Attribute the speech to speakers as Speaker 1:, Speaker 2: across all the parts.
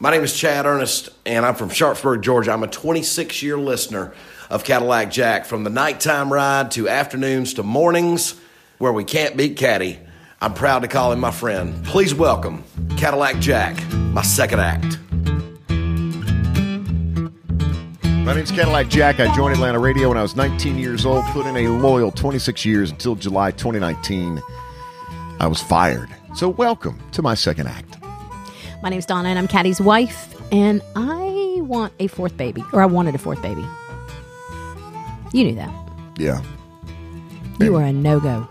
Speaker 1: My name is Chad Ernest, and I'm from Sharpsburg, Georgia. I'm a 26 year listener of Cadillac Jack. From the nighttime ride to afternoons to mornings, where we can't beat Caddy, I'm proud to call him my friend. Please welcome Cadillac Jack, my second act.
Speaker 2: My name's Cadillac Jack. I joined Atlanta Radio when I was 19 years old, put in a loyal 26 years until July 2019. I was fired. So, welcome to my second act.
Speaker 3: My name's Donna, and I'm Caddy's wife, and I want a fourth baby, or I wanted a fourth baby. You knew that.
Speaker 2: Yeah.
Speaker 3: You were a no go.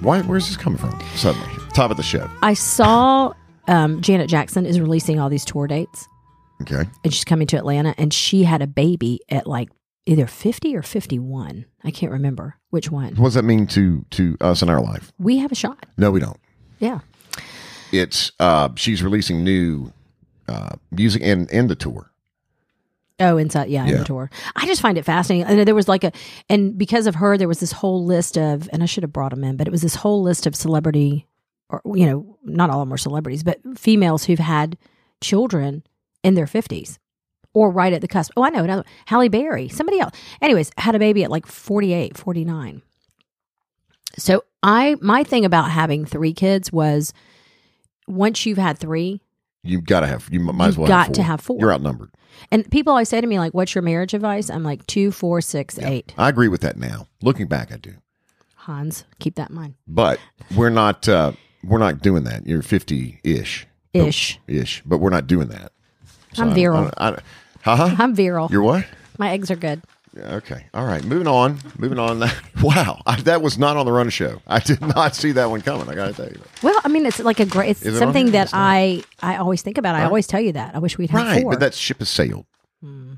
Speaker 2: Why? Where's this coming from? Suddenly, top of the show.
Speaker 3: I saw um, Janet Jackson is releasing all these tour dates,
Speaker 2: Okay.
Speaker 3: and she's coming to Atlanta, and she had a baby at like either 50 or 51. I can't remember which one.
Speaker 2: What does that mean to to us in our life?
Speaker 3: We have a shot.
Speaker 2: No, we don't.
Speaker 3: Yeah.
Speaker 2: It's uh, she's releasing new uh, music and and the tour.
Speaker 3: Oh, inside, yeah, in the tour. I just find it fascinating. And there was like a, and because of her, there was this whole list of, and I should have brought them in, but it was this whole list of celebrity, or you know, not all of them are celebrities, but females who've had children in their fifties or right at the cusp. Oh, I know another Halle Berry, somebody else. Anyways, had a baby at like 48, 49. So I, my thing about having three kids was once you've had three,
Speaker 2: You've got to have. You might as well
Speaker 3: got
Speaker 2: have
Speaker 3: to have four.
Speaker 2: You're outnumbered.
Speaker 3: and people always say to me like, "What's your marriage advice?" I'm like two, four, six, eight.
Speaker 2: I agree with that now. Looking back, I do.
Speaker 3: Hans, keep that in mind.
Speaker 2: But we're not. Uh, we're not doing that. You're 50 ish.
Speaker 3: Ish.
Speaker 2: Ish. But we're not doing that.
Speaker 3: I'm
Speaker 2: I-
Speaker 3: virile.
Speaker 2: I, I, huh?
Speaker 3: I'm virile.
Speaker 2: You're what?
Speaker 3: My eggs are good.
Speaker 2: Yeah, Okay. All right. Moving on. Moving on. Wow. I, that was not on the run show. I did not see that one coming. I got to tell you.
Speaker 3: Well, I mean, it's like a great. It's
Speaker 2: it
Speaker 3: something that
Speaker 2: It's.
Speaker 3: I I always think about. I always tell you that. I wish we'd have
Speaker 2: Right.
Speaker 3: four.
Speaker 2: But that ship has sailed.
Speaker 3: Hmm.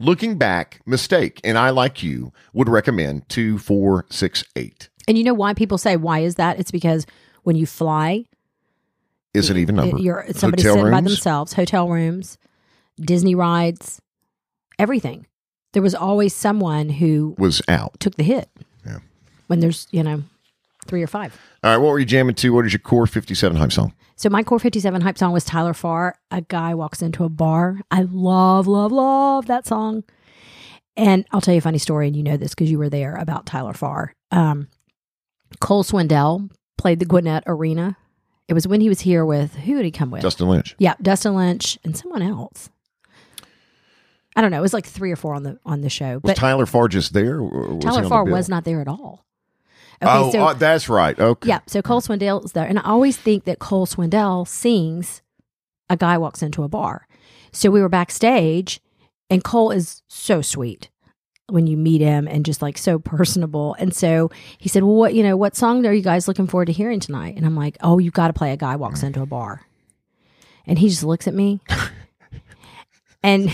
Speaker 2: Looking back, mistake. And I, like you, would recommend two, four, six, eight.
Speaker 3: and you know why people say why is that? It's because when you fly,
Speaker 2: Is an even number.
Speaker 3: you're somebody's
Speaker 2: Hotel
Speaker 3: sitting by themselves. Hotel rooms, Disney rides, everything. There was always someone who
Speaker 2: was out.
Speaker 3: took the hit.
Speaker 2: Yeah.
Speaker 3: When there's you know three or five.
Speaker 2: All right. What were you jamming to? What is your core 57 hype song?
Speaker 3: So my core 57 hype song was Tyler Farr. A guy walks into a bar. I love, love, love that song. And I'll tell you a funny story, and you know this because you were there about Tyler Farr. Um, Cole Swindell played the Gwinnett Arena. It was when he was here with who did he come with?
Speaker 2: Justin Lynch.
Speaker 3: yeah, Dustin Lynch and someone else. I don't know. It was like three or four on the on the show,
Speaker 2: Was
Speaker 3: but
Speaker 2: Tyler Farr just there? Or was
Speaker 3: Tyler
Speaker 2: the
Speaker 3: Farr
Speaker 2: bill?
Speaker 3: was not there at all. Okay,
Speaker 2: oh,
Speaker 3: so
Speaker 2: uh, that's right. Okay.
Speaker 3: Yeah, so Cole Swindell's there, and I always think that Cole Swindell sings. A guy walks into a bar, so we were backstage, and Cole is so sweet when you meet him, and just like so personable. And so he said, "Well, what you know, what song are you guys looking forward to hearing tonight?" And I'm like, "Oh, you got to play a guy walks into a bar," and he just looks at me, and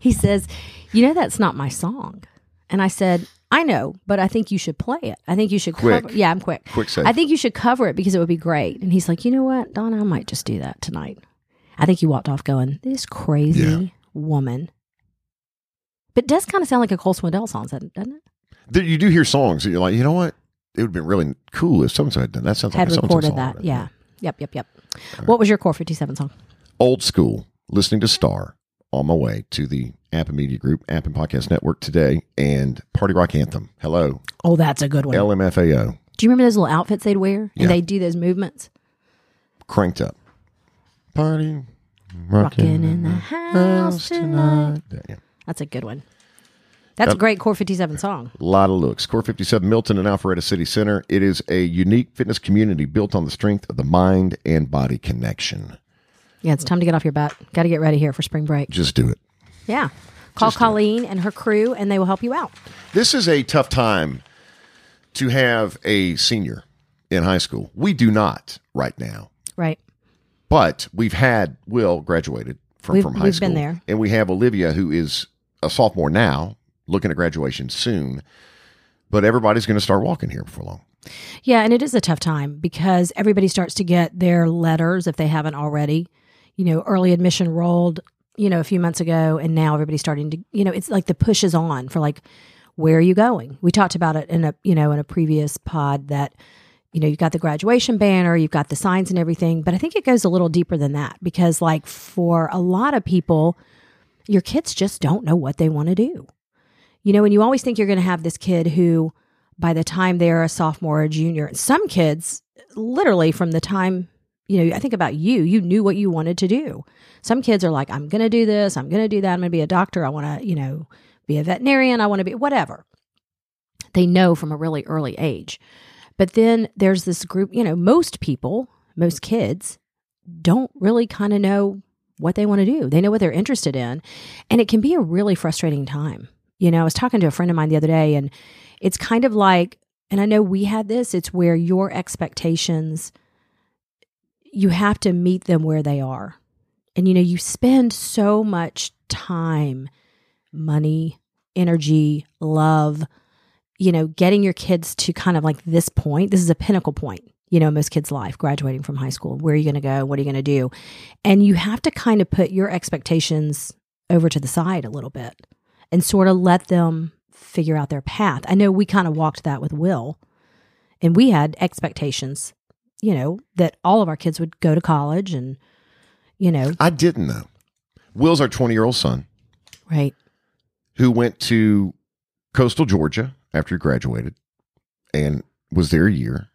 Speaker 3: he says, "You know, that's not my song," and I said. I know, but I think you should play it. I think you should
Speaker 2: Quick.
Speaker 3: cover. Yeah, I'm quick.
Speaker 2: Quick save.
Speaker 3: I think you should cover it because it would be great. And he's like, you know what, Donna, I might just do that tonight. I think he walked off going, this crazy
Speaker 2: Yeah.
Speaker 3: woman. But it does kind of sound like a Cole Swindell song, doesn't it?
Speaker 2: You do hear songs that you're like, you know what? It would have been really cool if someone had done that. Sounds
Speaker 3: Had
Speaker 2: like a so-and-so
Speaker 3: recorded
Speaker 2: song.
Speaker 3: that. Yeah. Yep, yep, yep. What was your Core 57 song?
Speaker 2: Old school, listening to Star on my way to the App Media Group, App and Podcast Network today, and Party Rock Anthem. Hello,
Speaker 3: Oh, that's a good one.
Speaker 2: LMFAO,
Speaker 3: do you remember those little outfits they'd wear? And
Speaker 2: Yeah.
Speaker 3: they'd do those movements?
Speaker 2: cranked up. Party
Speaker 3: Rocking in the house tonight.
Speaker 2: Yeah, yeah.
Speaker 3: That's a good one. That's a great Core 57 song.
Speaker 2: A lot of looks. Core 57 Milton and Alpharetta City Center. It is a unique fitness community built on the strength of the mind and body connection.
Speaker 3: Yeah, it's time to get off your butt. Got to get ready here for spring break.
Speaker 2: Just do it.
Speaker 3: Yeah. Call
Speaker 2: Just.
Speaker 3: Colleen and her crew, and they will help you out.
Speaker 2: This is a tough time to have a senior in high school. We do not right now,
Speaker 3: Right.
Speaker 2: but we've had Will graduated from,
Speaker 3: We've-
Speaker 2: from high
Speaker 3: we've
Speaker 2: school.
Speaker 3: been there.
Speaker 2: And we have Olivia, who is a sophomore now, looking at graduation soon. But everybody's going to start walking here before long.
Speaker 3: Yeah, and it is a tough time because everybody starts to get their letters if they haven't already. You know, early admission rolled, you know, a few months ago, and now everybody's starting to, you know, it's like the push is on for like, where are you going? We talked about it in a, you know, in a previous pod that you know, you've got the graduation banner, you've got the signs and everything, but I think it goes a little deeper than that because, like, for a lot of people, your kids just don't know what they want to do. You know, and you always think you're going to have this kid who, by the time they're a sophomore or junior, some kids, literally from the time, you know, I think about you, you knew what you wanted to do. Some kids are like, I'm going to do this, I'm going to do that, I'm going to be a doctor, I want to, you know, be a veterinarian, I want to be whatever. They know from a really early age. But then there's this group, you know, most people, most kids don't really kind of know what they want to do. They know what they're interested in. And it can be a really frustrating time. You know, I was talking to a friend of mine the other day, and it's kind of like, and I know we had this, it's where your expectations, you have to meet them where they are. And, you know, you spend so much time, money, energy, love, you know, getting your kids to kind of like this point, this is a pinnacle point, you know, most kids' life, graduating from high school. Where are you going to go? What are you going to do? And you have to kind of put your expectations over to the side a little bit and sort of let them figure out their path. I know we kind of walked that with Will, and we had expectations, you know, that all of our kids would go to college and, you know,
Speaker 2: I didn't know. Will's our 20 year old son
Speaker 3: right.
Speaker 2: who went to coastal Georgia after he graduated and was there a year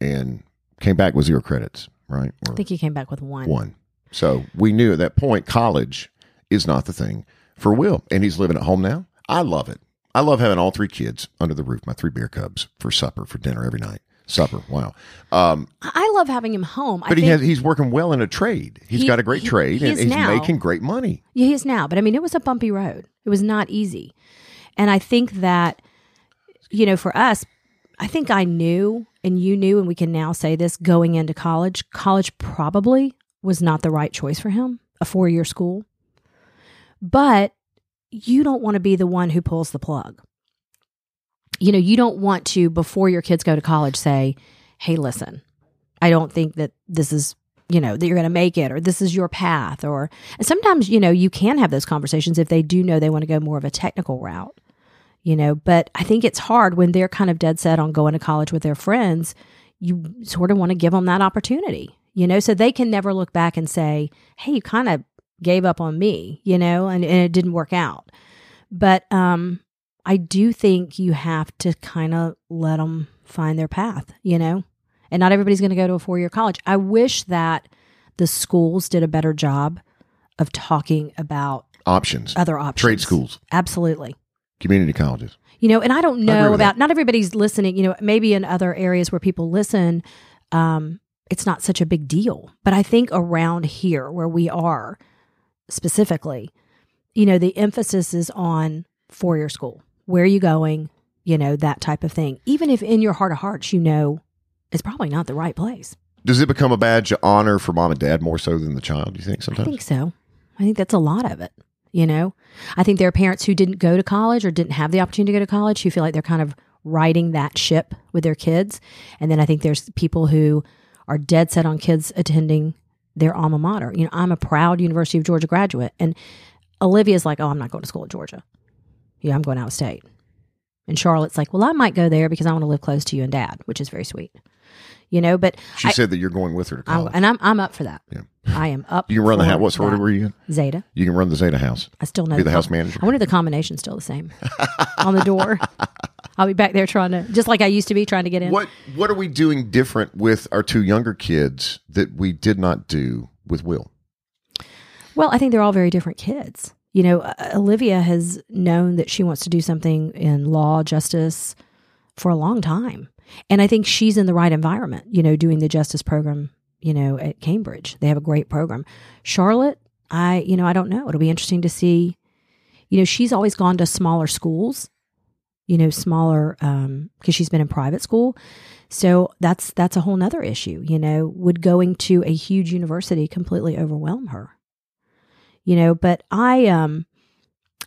Speaker 2: and came back with zero credits, right? Or
Speaker 3: I think he came back with one.
Speaker 2: one. So we knew at that point college is not the thing for Will. And he's living at home now. I love it. I love having all three kids under the roof, my three bear cubs for supper, for dinner every night. Supper, wow. Um,
Speaker 3: I love having him home. I
Speaker 2: but he has, he's working well in a trade. He's
Speaker 3: He-
Speaker 2: got a great
Speaker 3: he-
Speaker 2: trade
Speaker 3: he
Speaker 2: and he's
Speaker 3: now.
Speaker 2: making great money.
Speaker 3: Yeah, he is now. But I mean, it was a bumpy road. It was not easy. And I think that, you know, for us, I think I knew and you knew, and we can now say this going into college, college probably was not the right choice for him, a four year school. But you don't want to be the one who pulls the plug. You know, you don't want to, before your kids go to college, say, hey, listen, I don't think that this is you know that you're going to make it or this is your path or and sometimes you know you can have those conversations if they do know they want to go more of a technical route you know but i think it's hard when they're kind of dead set on going to college with their friends you sort of want to give them that opportunity you know so they can never look back and say hey you kind of gave up on me you know and, and it didn't work out. But um i do think you have to kind of let them find their path you know and not everybody's going to go to a four year college. I wish that the schools did a better job of talking about
Speaker 2: Options.
Speaker 3: other options.
Speaker 2: Trade schools,
Speaker 3: Absolutely.
Speaker 2: community colleges.
Speaker 3: You know, and I don't know
Speaker 2: with
Speaker 3: about, not everybody's listening, you know, maybe in other areas where people listen, um, it's not such a big deal. But I think around here where we are specifically, you know, the emphasis is on four year school. Where are you going? You know, that type of thing. Even if in your heart of hearts, you know, it's probably not the right place.
Speaker 2: Does it become a badge of honor for mom and dad more so than the child? Do you think sometimes?
Speaker 3: I think so. I think that's a lot of it. You know, I think there are parents who didn't go to college or didn't have the opportunity to go to college who feel like they're kind of riding that ship with their kids. And then I think there's people who are dead set on kids attending their alma mater. You know, I'm a proud University of Georgia graduate. And Olivia's like, oh, I'm not going to school at Georgia. Yeah, I'm going out of state. And Charlotte's like, well, I might go there because I want to live close to you and dad, which is very sweet. You know, but
Speaker 2: she
Speaker 3: I-
Speaker 2: said that you're going with her to
Speaker 3: I'm,
Speaker 2: college.
Speaker 3: and I'm I'm up for that.
Speaker 2: Yeah.
Speaker 3: I am up.
Speaker 2: you can run the house. What sorority were you in?
Speaker 3: Zeta.
Speaker 2: You can run the Zeta house.
Speaker 3: I still know
Speaker 2: Be the house
Speaker 3: com-
Speaker 2: manager.
Speaker 3: I wonder if the combination's still the same on the door. I'll be back there trying to, just like I used to be, trying to get in.
Speaker 2: What What are we doing different with our two younger kids that we did not do with Will?
Speaker 3: Well, I think they're all very different kids. You know, uh, Olivia has known that she wants to do something in law, justice for a long time. And I think she's in the right environment, you know, doing the justice program, you know, at Cambridge. They have a great program. Charlotte, I, you know, I don't know. It'll be interesting to see. You know, she's always gone to smaller schools, you know, smaller, um, because she's been in private school. So that's that's a whole nother issue. You know, would going to a huge university completely overwhelm her? You know, but I um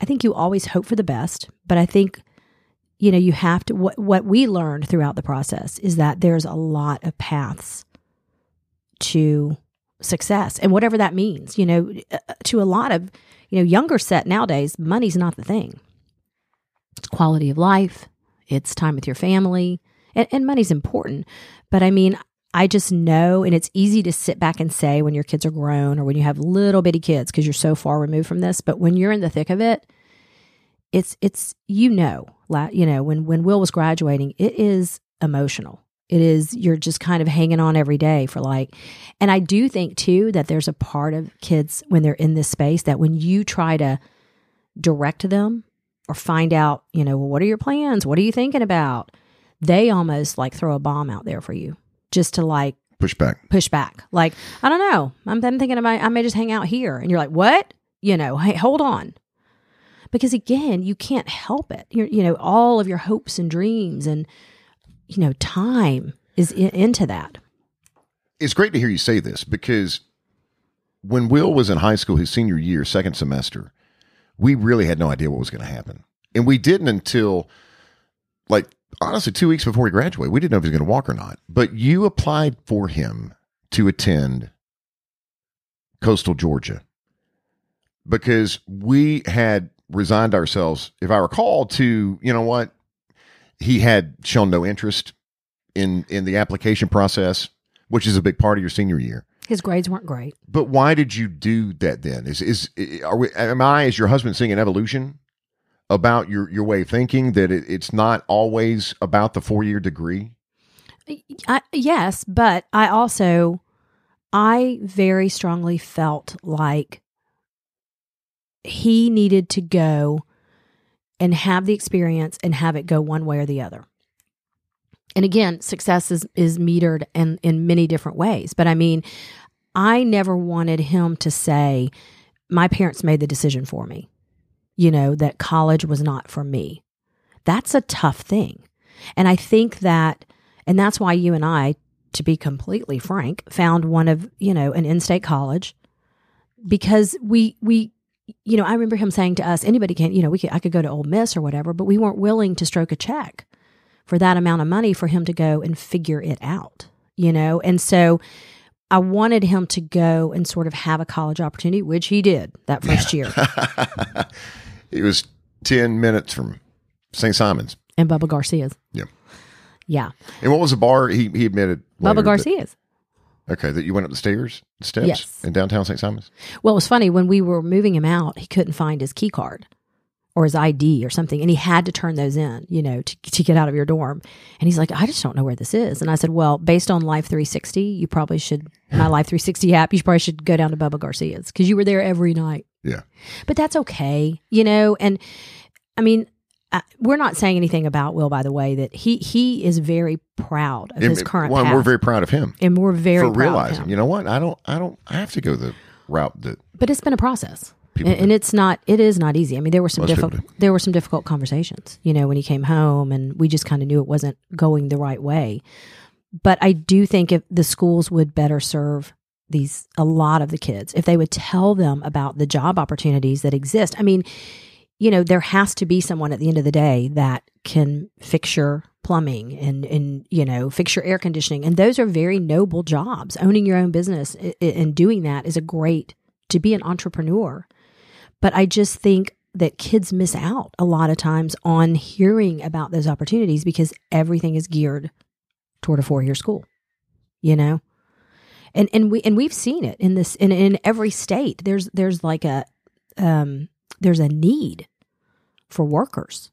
Speaker 3: I think you always hope for the best, but I think you know, you have to what what we learned throughout the process is that there's a lot of paths to success and whatever that means, you know, uh, to a lot of, you know, younger set nowadays, money's not the thing. It's quality of life, it's time with your family, And, and money's important. But I mean, I just know, and it's easy to sit back and say when your kids are grown or when you have little bitty kids because you're so far removed from this. But when you're in the thick of it, it's it's you know, you know when when Will was graduating, it is emotional. It is you're just kind of hanging on every day for like, and I do think too that there's a part of kids when they're in this space that when you try to direct them or find out, you know, well, what are your plans? What are you thinking about? They almost like throw a bomb out there for you just to like
Speaker 2: push back.
Speaker 3: Push back. Like, I don't know. I'm, I'm thinking about, I may just hang out here. And you're like, what? You know, hey, hold on. Because again, you can't help it. You're, you know, all of your hopes and dreams and, you know, time is in, into that.
Speaker 2: It's great to hear you say this because when Will was in high school, his senior year, second semester, we really had no idea what was going to happen. And we didn't until like honestly two weeks before he graduated. We didn't know if he was going to walk or not. But you applied for him to attend coastal Georgia because we had resigned ourselves, if I recall, to, you know what, he had shown no interest in in the application process, which is a big part of your senior year.
Speaker 3: His grades weren't great.
Speaker 2: But why did you do that then? Is is are we, am I as your husband seeing an evolution about your your way of thinking that it, it's not always about the four year degree?
Speaker 3: I, yes, but I also I very strongly felt like he needed to go and have the experience and have it go one way or the other. And again, success is is metered in in many different ways. But I mean, I never wanted him to say, "My parents made the decision for me." You know that college was not for me. That's a tough thing, and I think that, and that's why you and I, to be completely frank, found one of you know an in-state college because we we you know, I remember him saying to us, anybody can, you know, we could, I could go to Ole Miss or whatever, but we weren't willing to stroke a check for that amount of money for him to go and figure it out, you know? And so I wanted him to go and sort of have a college opportunity, which he did that first year.
Speaker 2: he was 10 minutes from St. Simons.
Speaker 3: And Bubba Garcia's.
Speaker 2: Yeah.
Speaker 3: Yeah.
Speaker 2: And what was the bar he, he admitted?
Speaker 3: Bubba Garcia's.
Speaker 2: Okay, that you went up the stairs, steps
Speaker 3: yes.
Speaker 2: in downtown St. Simons?
Speaker 3: Well, it was funny when we were moving him out, he couldn't find his key card or his ID or something. And he had to turn those in, you know, to, to get out of your dorm. And he's like, I just don't know where this is. And I said, Well, based on Life 360, you probably should, my Life 360 app, you probably should go down to Bubba Garcia's because you were there every night.
Speaker 2: Yeah.
Speaker 3: But that's okay, you know, and I mean, uh, we're not saying anything about Will, by the way. That he he is very proud of and, his current.
Speaker 2: Well, we're very proud of him,
Speaker 3: and we're very
Speaker 2: for realizing. You know what? I don't. I don't. I have to go the route that.
Speaker 3: But it's been a process, and, and, it's not. It is not easy. I mean, there were some difficult. There were some difficult conversations. You know, when he came home, and we just kind of knew it wasn't going the right way. But I do think if the schools would better serve these a lot of the kids if they would tell them about the job opportunities that exist. I mean you know, there has to be someone at the end of the day that can fix your plumbing and, and, you know, fix your air conditioning. And those are very noble jobs. Owning your own business and doing that is a great to be an entrepreneur. But I just think that kids miss out a lot of times on hearing about those opportunities because everything is geared toward a four year school, you know? And, and we, and we've seen it in this, in, in every state, there's, there's like a, um, there's a need for workers.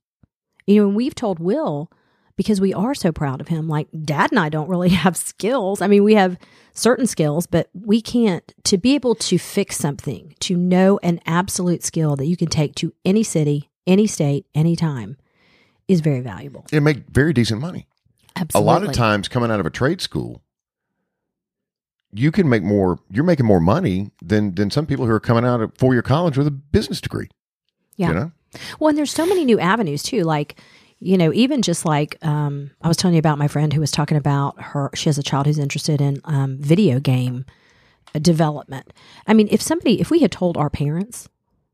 Speaker 3: You know, and we've told Will because we are so proud of him. Like dad and I don't really have skills. I mean, we have certain skills, but we can't to be able to fix something, to know an absolute skill that you can take to any city, any state, anytime is very valuable.
Speaker 2: It make very decent money.
Speaker 3: Absolutely.
Speaker 2: A lot of times coming out of a trade school, you can make more you're making more money than than some people who are coming out of four year college with a business degree.
Speaker 3: Yeah.
Speaker 2: You know?
Speaker 3: Well, and there's so many new avenues too. Like, you know, even just like um, I was telling you about my friend who was talking about her. She has a child who's interested in um, video game development. I mean, if somebody, if we had told our parents,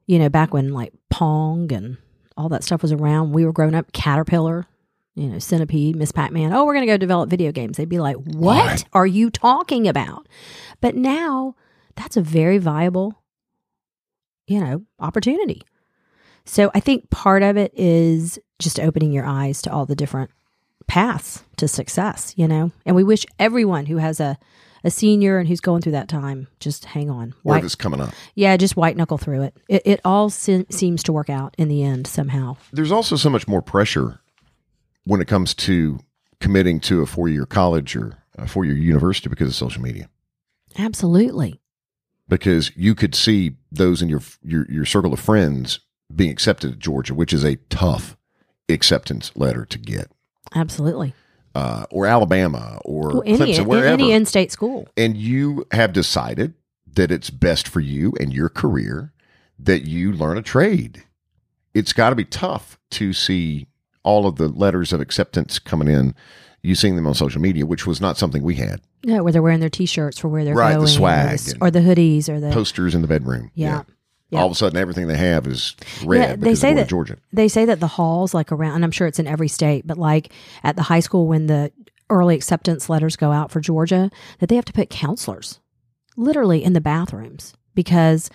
Speaker 3: you know, back when like Pong and all that stuff was around, we were growing up, Caterpillar, you know, Centipede, Miss Pac Man, oh, we're going to go develop video games. They'd be like, what, what are you talking about? But now that's a very viable, you know, opportunity. So I think part of it is just opening your eyes to all the different paths to success, you know. And we wish everyone who has a a senior and who's going through that time just hang on. White,
Speaker 2: coming up.
Speaker 3: yeah, just white knuckle through it. It, it all se- seems to work out in the end somehow.
Speaker 2: There's also so much more pressure when it comes to committing to a four year college or a four year university because of social media.
Speaker 3: Absolutely.
Speaker 2: Because you could see those in your your your circle of friends being accepted at Georgia, which is a tough acceptance letter to get.
Speaker 3: Absolutely.
Speaker 2: Uh, or Alabama or
Speaker 3: Well, any,
Speaker 2: Clemson, wherever.
Speaker 3: any in state school.
Speaker 2: and you have decided that it's best for you and your career that you learn a trade. It's got to be tough to see all of the letters of acceptance coming in. You seeing them on social media, which was not something we had.
Speaker 3: Yeah, where they're wearing their t-shirts for where they're
Speaker 2: Right, the
Speaker 3: going, or
Speaker 2: swag
Speaker 3: the, or the hoodies, or the
Speaker 2: Posters in the bedroom.
Speaker 3: Yeah. Yeah.
Speaker 2: All of a sudden, everything they have is red.
Speaker 3: Yeah, they say that
Speaker 2: Georgia.
Speaker 3: they say that the halls like around, and I'm sure it's in every state, but like at the high school when the early acceptance letters go out for Georgia, that they have to put counselors literally in the bathrooms because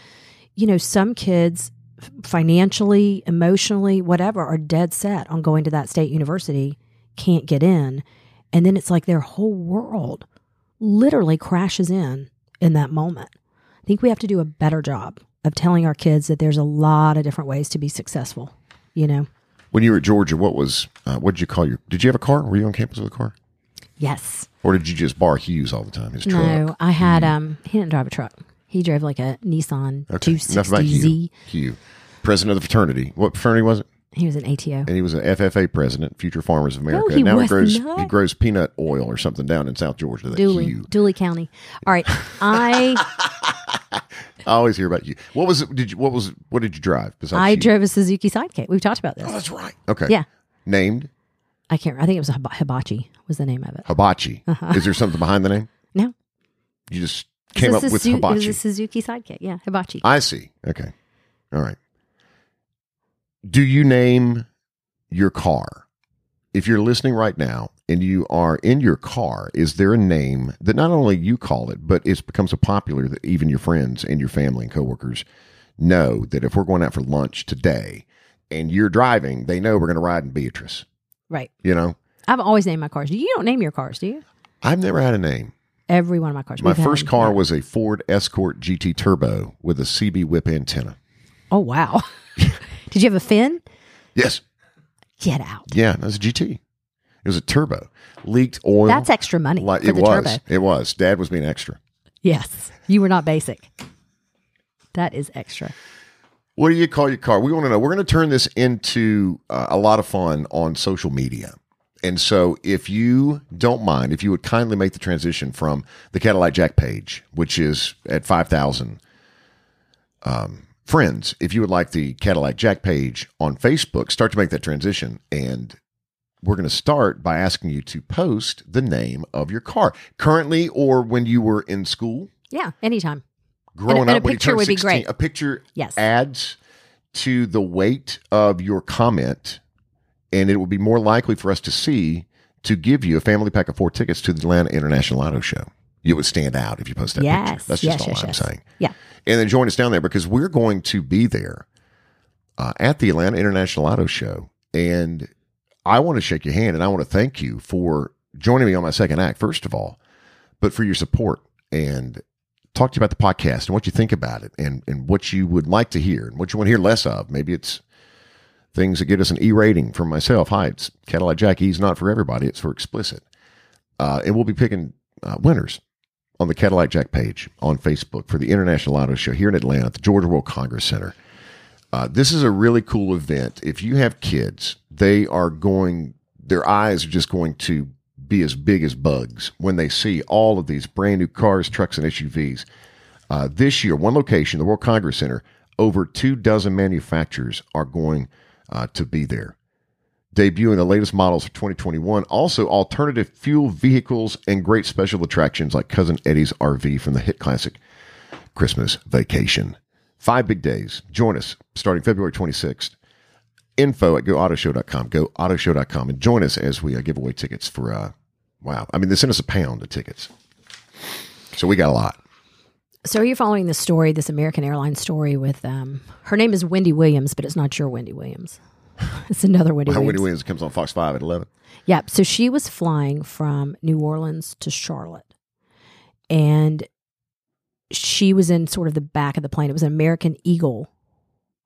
Speaker 3: you know some kids financially, emotionally, whatever, are dead set on going to that state university, can't get in, and then it's like their whole world literally crashes in in that moment. I think we have to do a better job of telling our kids that there's a lot of different ways to be successful. You know?
Speaker 2: When you were at Georgia, what was uh, what did you call your? Did you have a car? Were you on campus with a car,
Speaker 3: Yes.
Speaker 2: or did you just bar Hughes all the time? His truck.
Speaker 3: No, I had um. He didn't drive a truck. He drove like a Nissan
Speaker 2: Okay, enough about
Speaker 3: 260Z.
Speaker 2: Hugh. President of the fraternity. What fraternity was it?
Speaker 3: He was an ATO.
Speaker 2: and he was an FFA president, Future Farmers of America.
Speaker 3: he
Speaker 2: now he grows
Speaker 3: not.
Speaker 2: he grows peanut oil or something down in South Georgia.
Speaker 3: Dooley,
Speaker 2: Hugh.
Speaker 3: Dooly County. All right, I
Speaker 2: I always hear about you. What was it? Did you? What was? What did you drive? Besides
Speaker 3: I
Speaker 2: Hugh?
Speaker 3: drove a Suzuki Sidekick. We've talked about this.
Speaker 2: Oh, that's right. Okay.
Speaker 3: Yeah,
Speaker 2: Named
Speaker 3: I can't. I think it was a Hibachi was the name of it.
Speaker 2: Hibachi. Uh-huh. Is there something behind the name?
Speaker 3: No,
Speaker 2: You just came up with
Speaker 3: Su- It
Speaker 2: Hibachi.
Speaker 3: was a Suzuki Sidekick. Yeah, Hibachi.
Speaker 2: I see. Okay. All right. Do you name your car? If you're listening right now and you are in your car, is there a name that not only you call it, but it's become so popular that even your friends and your family and coworkers know that if we're going out for lunch today and you're driving, they know we're going to ride in Beatrice.
Speaker 3: right.
Speaker 2: You know,
Speaker 3: I've always named my cars. You don't name your cars, do you?
Speaker 2: I've never had a name.
Speaker 3: Every one of my cars.
Speaker 2: My first car was a Ford Escort GT Turbo with a CB whip antenna.
Speaker 3: Oh wow! Did you have a fin?
Speaker 2: Yes.
Speaker 3: Get out.
Speaker 2: Yeah, that's a GT. It was a turbo. Leaked oil.
Speaker 3: That's extra money
Speaker 2: Like, it
Speaker 3: the
Speaker 2: was.
Speaker 3: turbo.
Speaker 2: It was. Dad was being extra.
Speaker 3: Yes, you were not basic. That is extra.
Speaker 2: What do you call your car? We want to know. We're going to turn this into uh, a lot of fun on social media. And so, if you don't mind, if you would kindly make the transition from the Cadillac Jack page, which is at 5,000 um, friends, if you would like the Cadillac Jack page on Facebook, start to make that transition. And we're going to start by asking you to post the name of your car currently or when you were in school.
Speaker 3: Yeah, anytime.
Speaker 2: growing
Speaker 3: And a- and
Speaker 2: up
Speaker 3: a
Speaker 2: when you
Speaker 3: picture would be great.
Speaker 2: a picture
Speaker 3: Yes.
Speaker 2: adds to the weight of your comment and it will be more likely for us to see to give you a family pack of four tickets to the Atlanta International Auto Show. You would stand out if you post that
Speaker 3: Yes,
Speaker 2: picture. That's just
Speaker 3: yes,
Speaker 2: all
Speaker 3: yes,
Speaker 2: I'm saying.
Speaker 3: Yeah.
Speaker 2: And then join us down there because we're going to be there uh, at the Atlanta International Auto Show. And I want to shake your hand and I want to thank you for joining me on my second act, first of all, but for your support and talk to you about the podcast and what you think about it and, and what you would like to hear and what you want to hear less of. Maybe it's things that get us an E rating from myself. Hi, it's Cadillac Jack E's not for everybody, it's for explicit. Uh, and we'll be picking uh, winners on the Cadillac Jack page on Facebook for the International Auto Show here in Atlanta at the Georgia World Congress Center. Uh, this is a really cool event. If you have kids, they are going, their eyes are just going to be as big as bugs when they see all of these brand new cars, trucks, and SUVs. Uh, this year, one location, the World Congress Center, over two dozen manufacturers are going uh, to be there debuting the latest models of 2021. Also, alternative fuel vehicles and great special attractions like Cousin Eddie's RV from the hit classic Christmas Vacation. Five big days. Join us starting February 26th. Info at goautoshow.com. Goautoshow.com. And join us as we uh, give away tickets for, uh, wow. I mean, they sent us a pound of tickets. So we got a lot.
Speaker 3: So are you following this story, this American Airlines story with um her name is Wendy Williams, but it's not your Wendy Williams. it's another Wendy
Speaker 2: How
Speaker 3: Williams.
Speaker 2: Wendy Williams comes on Fox Five at eleven.
Speaker 3: Yep. So she was flying from New Orleans to Charlotte. And she was in sort of the back of the plane. It was an American Eagle,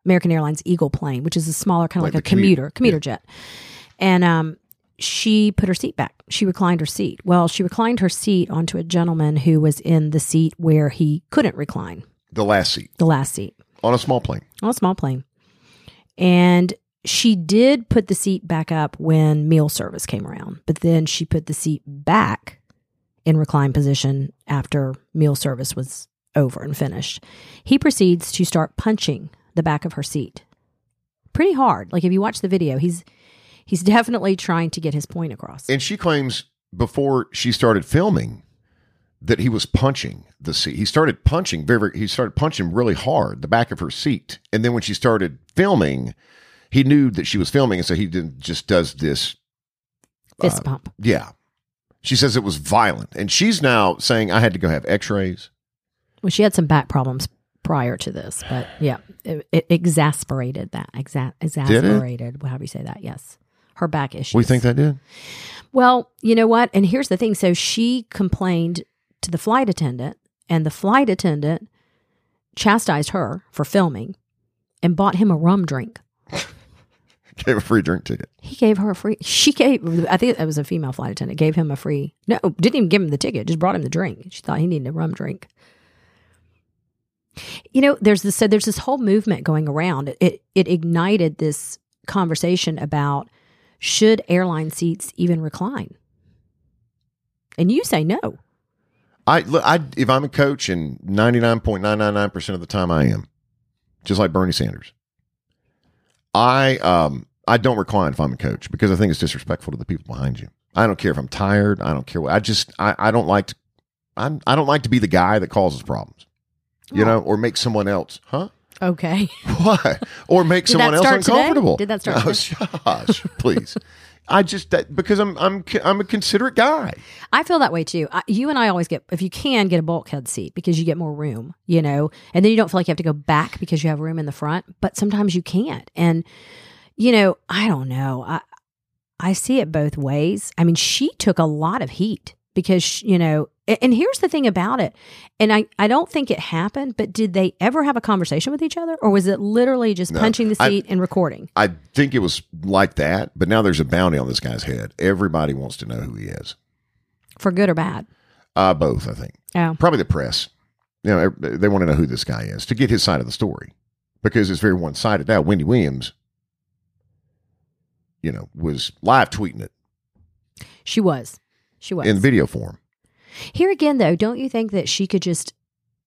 Speaker 3: American Airlines Eagle plane, which is a smaller, kind of
Speaker 2: Like
Speaker 3: like, a commuter,
Speaker 2: commu-
Speaker 3: commuter jet. And um, she put her seat back. She reclined her seat. Well, she reclined her seat onto a gentleman who was in the seat where he couldn't recline,
Speaker 2: The last seat
Speaker 3: the last seat
Speaker 2: on a small plane.
Speaker 3: on a small plane. And she did put the seat back up when meal service came around, but then she put the seat back in recline position after meal service was over and finished. He proceeds to start punching the back of her seat. Pretty hard. Like if you watch the video, he's he's definitely trying to get his point across.
Speaker 2: And she claims before she started filming that he was punching the seat. He started punching very, very he started punching really hard the back of her seat. And then when she started filming, he knew that she was filming, and so he didn't just does this.
Speaker 3: Fist
Speaker 2: uh,
Speaker 3: pump.
Speaker 2: Yeah. She says it was violent. And she's now saying I had to go have x-rays.
Speaker 3: Well, she had some back problems prior to this, but yeah, it, it exasperated that. Exa- exasperated, however you say that. Yes, her back issues.
Speaker 2: We think that did?
Speaker 3: Well, you know what? And here's the thing. So she complained to the flight attendant, and the flight attendant chastised her for filming and bought him a rum drink.
Speaker 2: Gave a free drink ticket.
Speaker 3: He gave her a free. She gave. I think it was a female flight attendant. Gave him a free. No, didn't even give him the ticket. Just brought him the drink. She thought he needed a rum drink. You know, there's this. So there's this whole movement going around. It it ignited this conversation about should airline seats even recline. And you say no.
Speaker 2: I, look, I if I'm a coach, and 99.999% of the time I am, just like Bernie Sanders. I um I don't recline if I'm a coach because I think it's disrespectful to the people behind you. I don't care if I'm tired. I don't care what. I just I, I don't like to. I'm I don't like to be the guy that causes problems. You
Speaker 3: Oh.
Speaker 2: know, or make someone else, huh?
Speaker 3: Okay.
Speaker 2: Why? Or make
Speaker 3: Did
Speaker 2: someone else
Speaker 3: start today?
Speaker 2: uncomfortable.
Speaker 3: Did that start
Speaker 2: Oh, gosh, please. I just that because I'm I'm I'm a considerate guy.
Speaker 3: I feel that way too. I, you and I always get, if you can, get a bulkhead seat because you get more room, you know, and then you don't feel like you have to go back because you have room in the front. But sometimes you can't, and you know, I don't know. I I see it both ways. I mean, she took a lot of heat because you know, a- and here's the thing about it, and I I don't think it happened, but did they ever have a conversation with each other, or was it literally just
Speaker 2: No.
Speaker 3: punching the
Speaker 2: I-
Speaker 3: seat and recording?
Speaker 2: I think it was like that, but now there's a bounty on this guy's head. Everybody wants to know who he is.
Speaker 3: For good or bad?
Speaker 2: Uh, both, I think.
Speaker 3: Yeah.
Speaker 2: Probably the press. You know, they want to know who this guy is to get his side of the story because it's very one sided. Now, Wendy Williams, you know, was live tweeting it
Speaker 3: She was. She was.
Speaker 2: in video form.
Speaker 3: Here again, though, don't you think that she could just,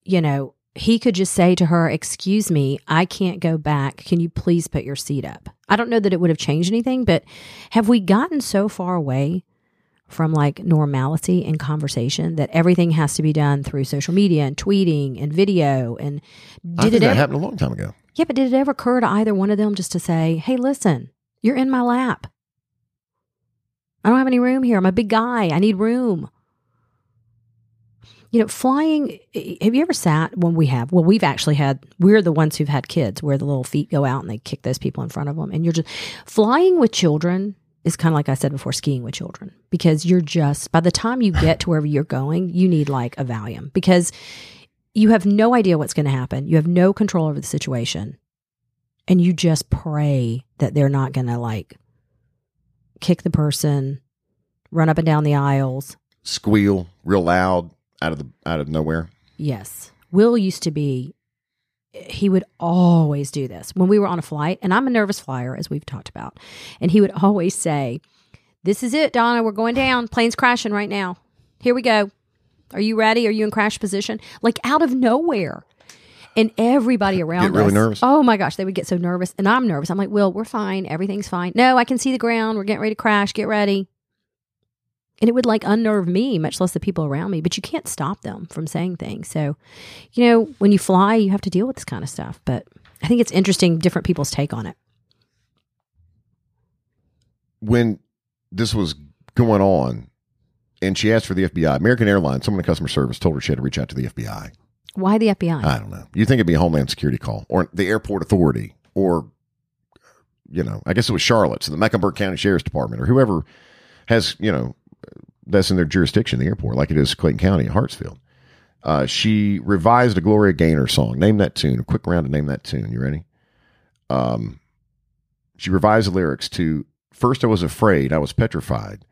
Speaker 3: you know, he could just say to her, Excuse me, I can't go back. Can you please put your seat up? I don't know that it would have changed anything, but have we gotten so far away from like normality and conversation that everything has to be done through social media and tweeting and video? And did it
Speaker 2: that
Speaker 3: ever,
Speaker 2: happened a long time ago.
Speaker 3: yeah, but did it ever occur to either one of them just to say, Hey, listen, you're in my lap. I don't have any room here. I'm a big guy. I need room. You know, flying. Have you ever sat when we have? Well, we've actually had. We're the ones who've had kids where the little feet go out and they kick those people in front of them, and you're just flying with children is kind of like I said before, skiing with children because you're just by the time you get to wherever you're going, you need like a Valium because you have no idea what's going to happen. You have no control over the situation, and you just pray that they're not going to like kick the person, run up and down the aisles,
Speaker 2: Squeal real loud out of the out of nowhere.
Speaker 3: Yes. Will used to be, he would always do this when we were on a flight. And I'm a nervous flyer, as we've talked about. And he would always say, This is it, Donna. We're going down. Plane's crashing right now. Here we go. Are you ready? Are you in crash position? Like out of nowhere. And everybody around
Speaker 2: really
Speaker 3: us.
Speaker 2: nervous?
Speaker 3: Oh my gosh, they would get so nervous. And I'm nervous. I'm like, Will, we're fine. Everything's fine. No, I can see the ground. We're getting ready to crash. Get ready. And it would like unnerve me, much less the people around me. But you can't stop them from saying things. So, you know, when you fly, you have to deal with this kind of stuff. But I think it's interesting, different people's take on it.
Speaker 2: When this was going on, and she asked for the FBI, American Airlines, someone in customer service told her she had to reach out to the FBI.
Speaker 3: Why the FBI?
Speaker 2: I don't know. You think it'd be a Homeland Security call or the airport authority or you know, I guess it was Charlotte, so the Mecklenburg County Sheriff's Department, or whoever has, you know, that's in their jurisdiction, the airport, like it is Clayton County Hartsfield. Uh, she revised a Gloria Gaynor song. Name that tune. A quick round to name that tune. You ready? Um, she revised the lyrics to First I was afraid, I was petrified.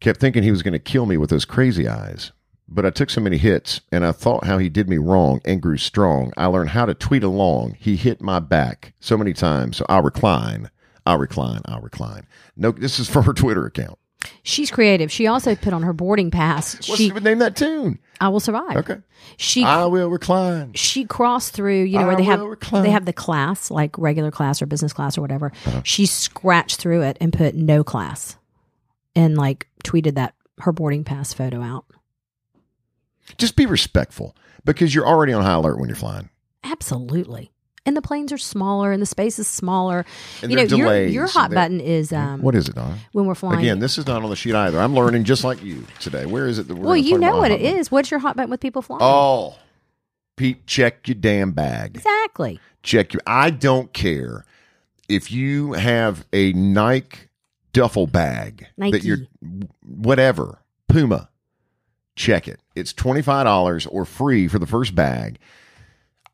Speaker 2: Kept thinking he was going to kill me with those crazy eyes. But I took so many hits, and I thought how he did me wrong and grew strong. I learned how to tweet along. He hit my back so many times, so I'll recline. I'll recline. I'll recline. No, this is from her Twitter account.
Speaker 3: She's creative. She also put on her boarding pass.
Speaker 2: What's
Speaker 3: She,
Speaker 2: the name that tune?
Speaker 3: I will survive.
Speaker 2: Okay.
Speaker 3: She
Speaker 2: I will recline.
Speaker 3: she crossed through, you know, where
Speaker 2: I
Speaker 3: they have
Speaker 2: recline.
Speaker 3: they have the class, like regular class or business class or whatever.
Speaker 2: Uh-huh.
Speaker 3: She scratched through it and put no class, and like tweeted that her boarding pass photo out.
Speaker 2: Just be respectful because you're already on high alert when you're flying.
Speaker 3: Absolutely. And the planes are smaller, and the space is smaller.
Speaker 2: And
Speaker 3: you know,
Speaker 2: they're
Speaker 3: your your hot button is um,
Speaker 2: What is it, Donna?
Speaker 3: when we're flying.
Speaker 2: Again, this is not on the sheet either. I'm learning just like you today. Where is it? That we're
Speaker 3: well, you know what it
Speaker 2: button?
Speaker 3: is. What's your hot button with people flying?
Speaker 2: Oh, Pete, check your damn bag.
Speaker 3: exactly.
Speaker 2: Check your. I don't care if you have a Nike duffel bag that you're whatever Puma. Check it. It's twenty five dollars or free for the first bag.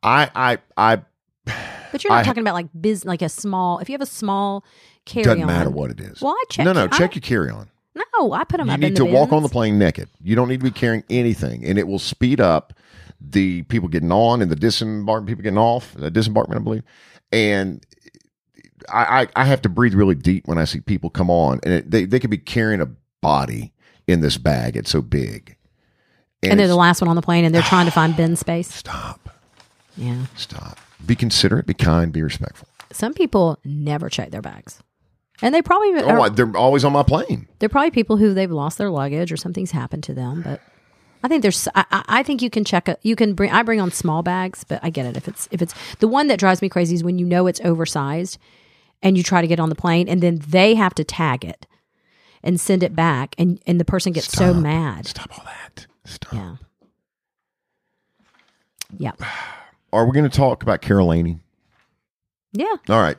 Speaker 2: I I I
Speaker 3: But you're not
Speaker 2: I-
Speaker 3: talking about like biz, like a small. If you have a small carry on.
Speaker 2: It doesn't
Speaker 3: on,
Speaker 2: matter what it is.
Speaker 3: Well, I check.
Speaker 2: no, no,
Speaker 3: I-
Speaker 2: check your carry on.
Speaker 3: No, I put them
Speaker 2: You need to
Speaker 3: the
Speaker 2: walk on the plane naked. You don't need to be carrying anything, and it will speed up the people getting on and the disembark people getting off. The disembarkment, I believe, and. I, I, I have to breathe really deep when I see people come on, and it, they they could be carrying a body in this bag. It's so big,
Speaker 3: and they're the last one on the plane, and they're trying to find bin space.
Speaker 2: stop,
Speaker 3: Yeah,
Speaker 2: stop. Be considerate, be kind, be respectful.
Speaker 3: some people never check their bags, and they probably
Speaker 2: Oh,
Speaker 3: are,
Speaker 2: I- they're always on my plane.
Speaker 3: they're probably people who they've lost their luggage or something's happened to them. But I think there's, I, I think you can check a, you can bring. I bring on small bags, but I get it if it's if it's the one that drives me crazy is when you know it's oversized, and you try to get on the plane, and then they have to tag it and send it back, and and the person gets so mad.
Speaker 2: Stop all that. Stop.
Speaker 3: Yeah. Yeah.
Speaker 2: Are we going to talk about Carol Laney?
Speaker 3: Yeah.
Speaker 2: All right.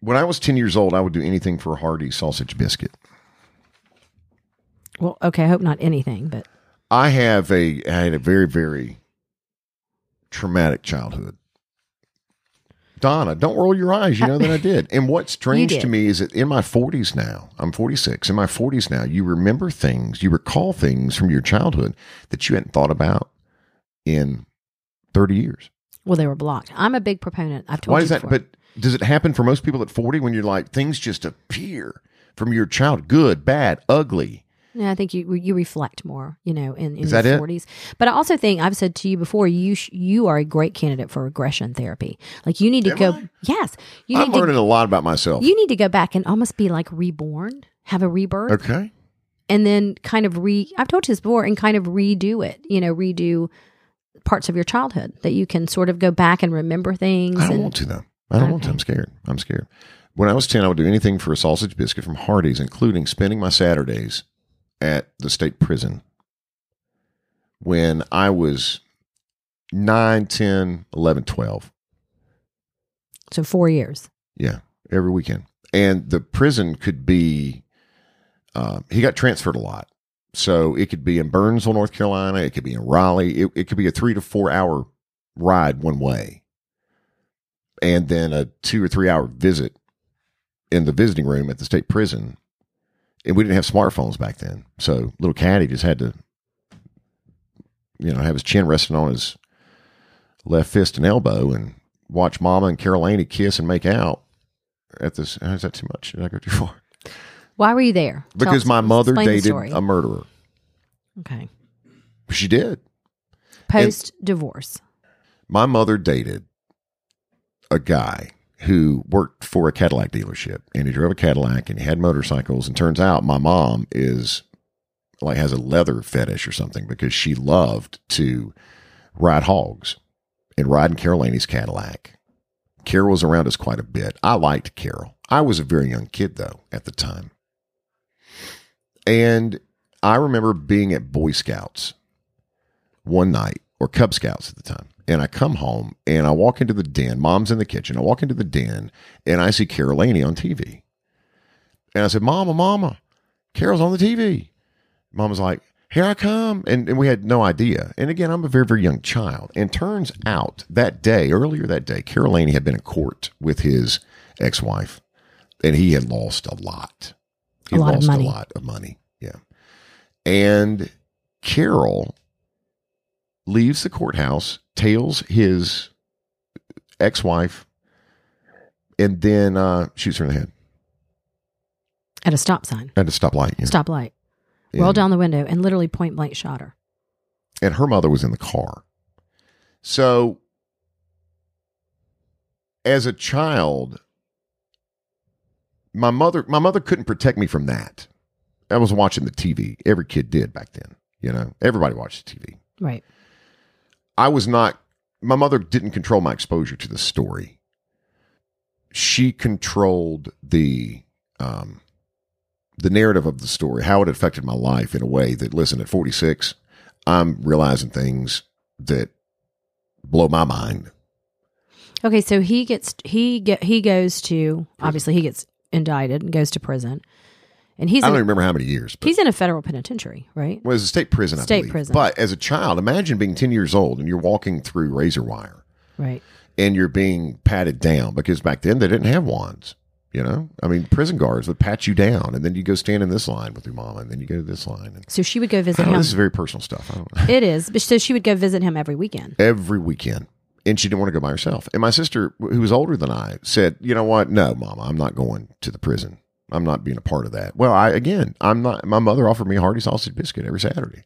Speaker 2: When I was 10 years old, I would do anything for a hearty sausage biscuit.
Speaker 3: Well, okay. I hope not anything, but
Speaker 2: I have a I had a very very traumatic childhood. Donna, don't roll your eyes. You know that I did. And what's strange to me is that in my 40s now, I'm 46. In my 40s now, you remember things, you recall things from your childhood that you hadn't thought about in 30 years.
Speaker 3: well, they were blocked. I'm a big proponent. I've told
Speaker 2: Why is that?
Speaker 3: before.
Speaker 2: But does it happen for most people at 40 when you're like, things just appear from your child, good, bad, ugly?
Speaker 3: Yeah, I think you you reflect more, you know, in, in your
Speaker 2: that it?
Speaker 3: forties. But I also think I've said to you before, you sh- you are a great candidate for regression therapy. Like you need to
Speaker 2: Am
Speaker 3: go.
Speaker 2: I?
Speaker 3: Yes, you
Speaker 2: I'm
Speaker 3: need
Speaker 2: learning
Speaker 3: to.
Speaker 2: a lot about myself.
Speaker 3: You need to go back and almost be like reborn, have a rebirth,
Speaker 2: okay.
Speaker 3: and then kind of re. I've told you this before, and kind of redo it. You know, redo parts of your childhood that you can sort of go back and remember things.
Speaker 2: I don't
Speaker 3: and,
Speaker 2: want to though. I don't want to. I'm scared. I'm scared. When I was 10, I would do anything for a sausage biscuit from Hardee's, including spending my Saturdays at the state prison. When I was 9, 10, 11, 12.
Speaker 3: So four years.
Speaker 2: Yeah, every weekend. And the prison could be, uh, he got transferred a lot. So it could be in Burnsville, North Carolina. It could be in Raleigh. It, it could be a three to four hour ride one way. And then a two or three hour visit in the visiting room at the state prison. And we didn't have smartphones back then. So little Caddy just had to, you know, have his chin resting on his left fist and elbow and watch Mama and Carol Laney kiss and make out at this. Is that too much? Did I go too far?
Speaker 3: Why were you there? Tell
Speaker 2: Because
Speaker 3: us-
Speaker 2: my mother dated a murderer.
Speaker 3: okay.
Speaker 2: She did.
Speaker 3: Post divorce.
Speaker 2: My mother dated a guy who worked for a Cadillac dealership and he drove a Cadillac and he had motorcycles. And turns out my mom is like has a leather fetish or something because she loved to ride hogs and ride in Carol Laney's Cadillac. Carol was around us quite a bit. I liked Carol. I was a very young kid though at the time. And I remember being at Boy Scouts one night, or Cub Scouts at the time, and I come home and I walk into the den. Mom's in the kitchen. I walk into the den and I see Carol Laney on TV. And I said, Mama, Mama, Carol's on the TV. Mom was like, Here I come. And, and we had no idea. And again, I'm a very, very young child. And turns out that day, earlier that day, Carol Laney had been in court with his ex wife and he had lost a lot. He
Speaker 3: A lot of
Speaker 2: lost
Speaker 3: money.
Speaker 2: a lot of money. Yeah. And Carol leaves the courthouse, tails his ex wife, and then uh, shoots her in the head
Speaker 3: At a stop sign,
Speaker 2: at a stoplight. Yeah.
Speaker 3: stop light,
Speaker 2: And-
Speaker 3: rolled down the window, and literally point blank shot her.
Speaker 2: and her mother was in the car. So, as a child, my mother my mother couldn't protect me from that. I was watching the TV. Every kid did back then. You know, everybody watched the TV.
Speaker 3: Right.
Speaker 2: I was not. My mother didn't control my exposure to the story. She controlled the um, the narrative of the story, how it affected my life in a way that, listen, at 46, I'm realizing things that blow my mind.
Speaker 3: Okay, so he gets he get he goes to obviously he gets indicted and goes to prison, and he's
Speaker 2: I don't
Speaker 3: in,
Speaker 2: even remember how many years, but
Speaker 3: he's in a federal penitentiary, right?
Speaker 2: well, it was a state prison, I
Speaker 3: State
Speaker 2: believe.
Speaker 3: prison.
Speaker 2: But as a child, imagine being 10 years old and you're walking through razor wire
Speaker 3: Right.
Speaker 2: and you're being patted down because back then they didn't have wands. You know, I mean, prison guards would pat you down, and then you go stand in this line with your mama, and then you go to this line. And
Speaker 3: So she would go
Speaker 2: I
Speaker 3: visit
Speaker 2: don't know,
Speaker 3: him.
Speaker 2: this is very personal stuff. I don't know.
Speaker 3: It is, but so she would go visit him every weekend.
Speaker 2: Every weekend, and she didn't want to go by herself. And my sister, who was older than I, said, "You know what? No, mama, I'm not going to the prison. I'm not being a part of that." Well, I again, I'm not. My mother offered me a hearty sausage biscuit every Saturday.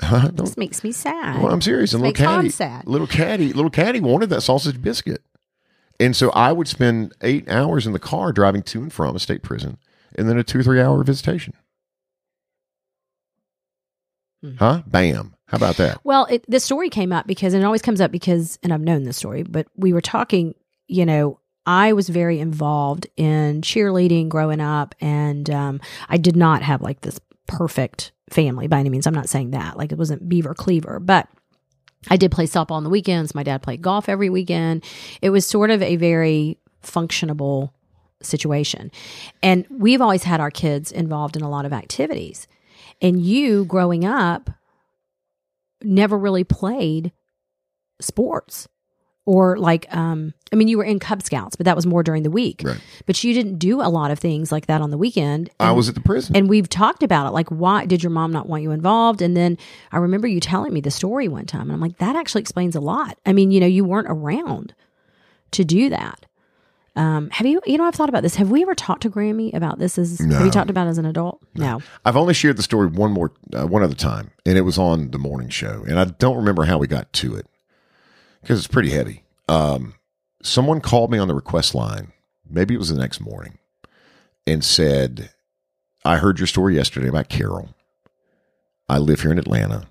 Speaker 3: This makes me sad.
Speaker 2: Well, I'm serious. And little caddy,
Speaker 3: sad.
Speaker 2: little caddy, little caddy wanted that sausage biscuit, and so I would spend eight hours in the car driving to and from a state prison, and then a two three hour visitation.
Speaker 3: Hmm.
Speaker 2: Huh? Bam! How about that?
Speaker 3: Well, it, the story came up because, and it always comes up because, and I've known this story, but we were talking, you know, I was very involved in cheerleading growing up, and um, I did not have like this perfect family by any means. I'm not saying that. Like it wasn't Beaver Cleaver, but I did play softball on the weekends. My dad played golf every weekend. It was sort of a very functionable situation. And we've always had our kids involved in a lot of activities. And you growing up never really played sports or like um I mean you were in Cub Scouts, but that was more during the week.
Speaker 2: Right.
Speaker 3: But you didn't do a lot of things like that on the weekend.
Speaker 2: I was at the prison.
Speaker 3: and we've talked about it like why did your mom not want you involved and then i remember you telling me the story one time and i'm like that actually explains a lot i mean you know you weren't around to do that um, have you you know i've thought about this have we ever talked to grammy about this as have
Speaker 2: No.
Speaker 3: you talked about it as an adult no
Speaker 2: I've only shared the story one more, uh, one other time, and it was on the morning show, and I don't remember how we got to it because it's pretty heavy. Um, someone called me on the request line, maybe it was the next morning, and said, "I heard your story yesterday about Carol. I live here in Atlanta.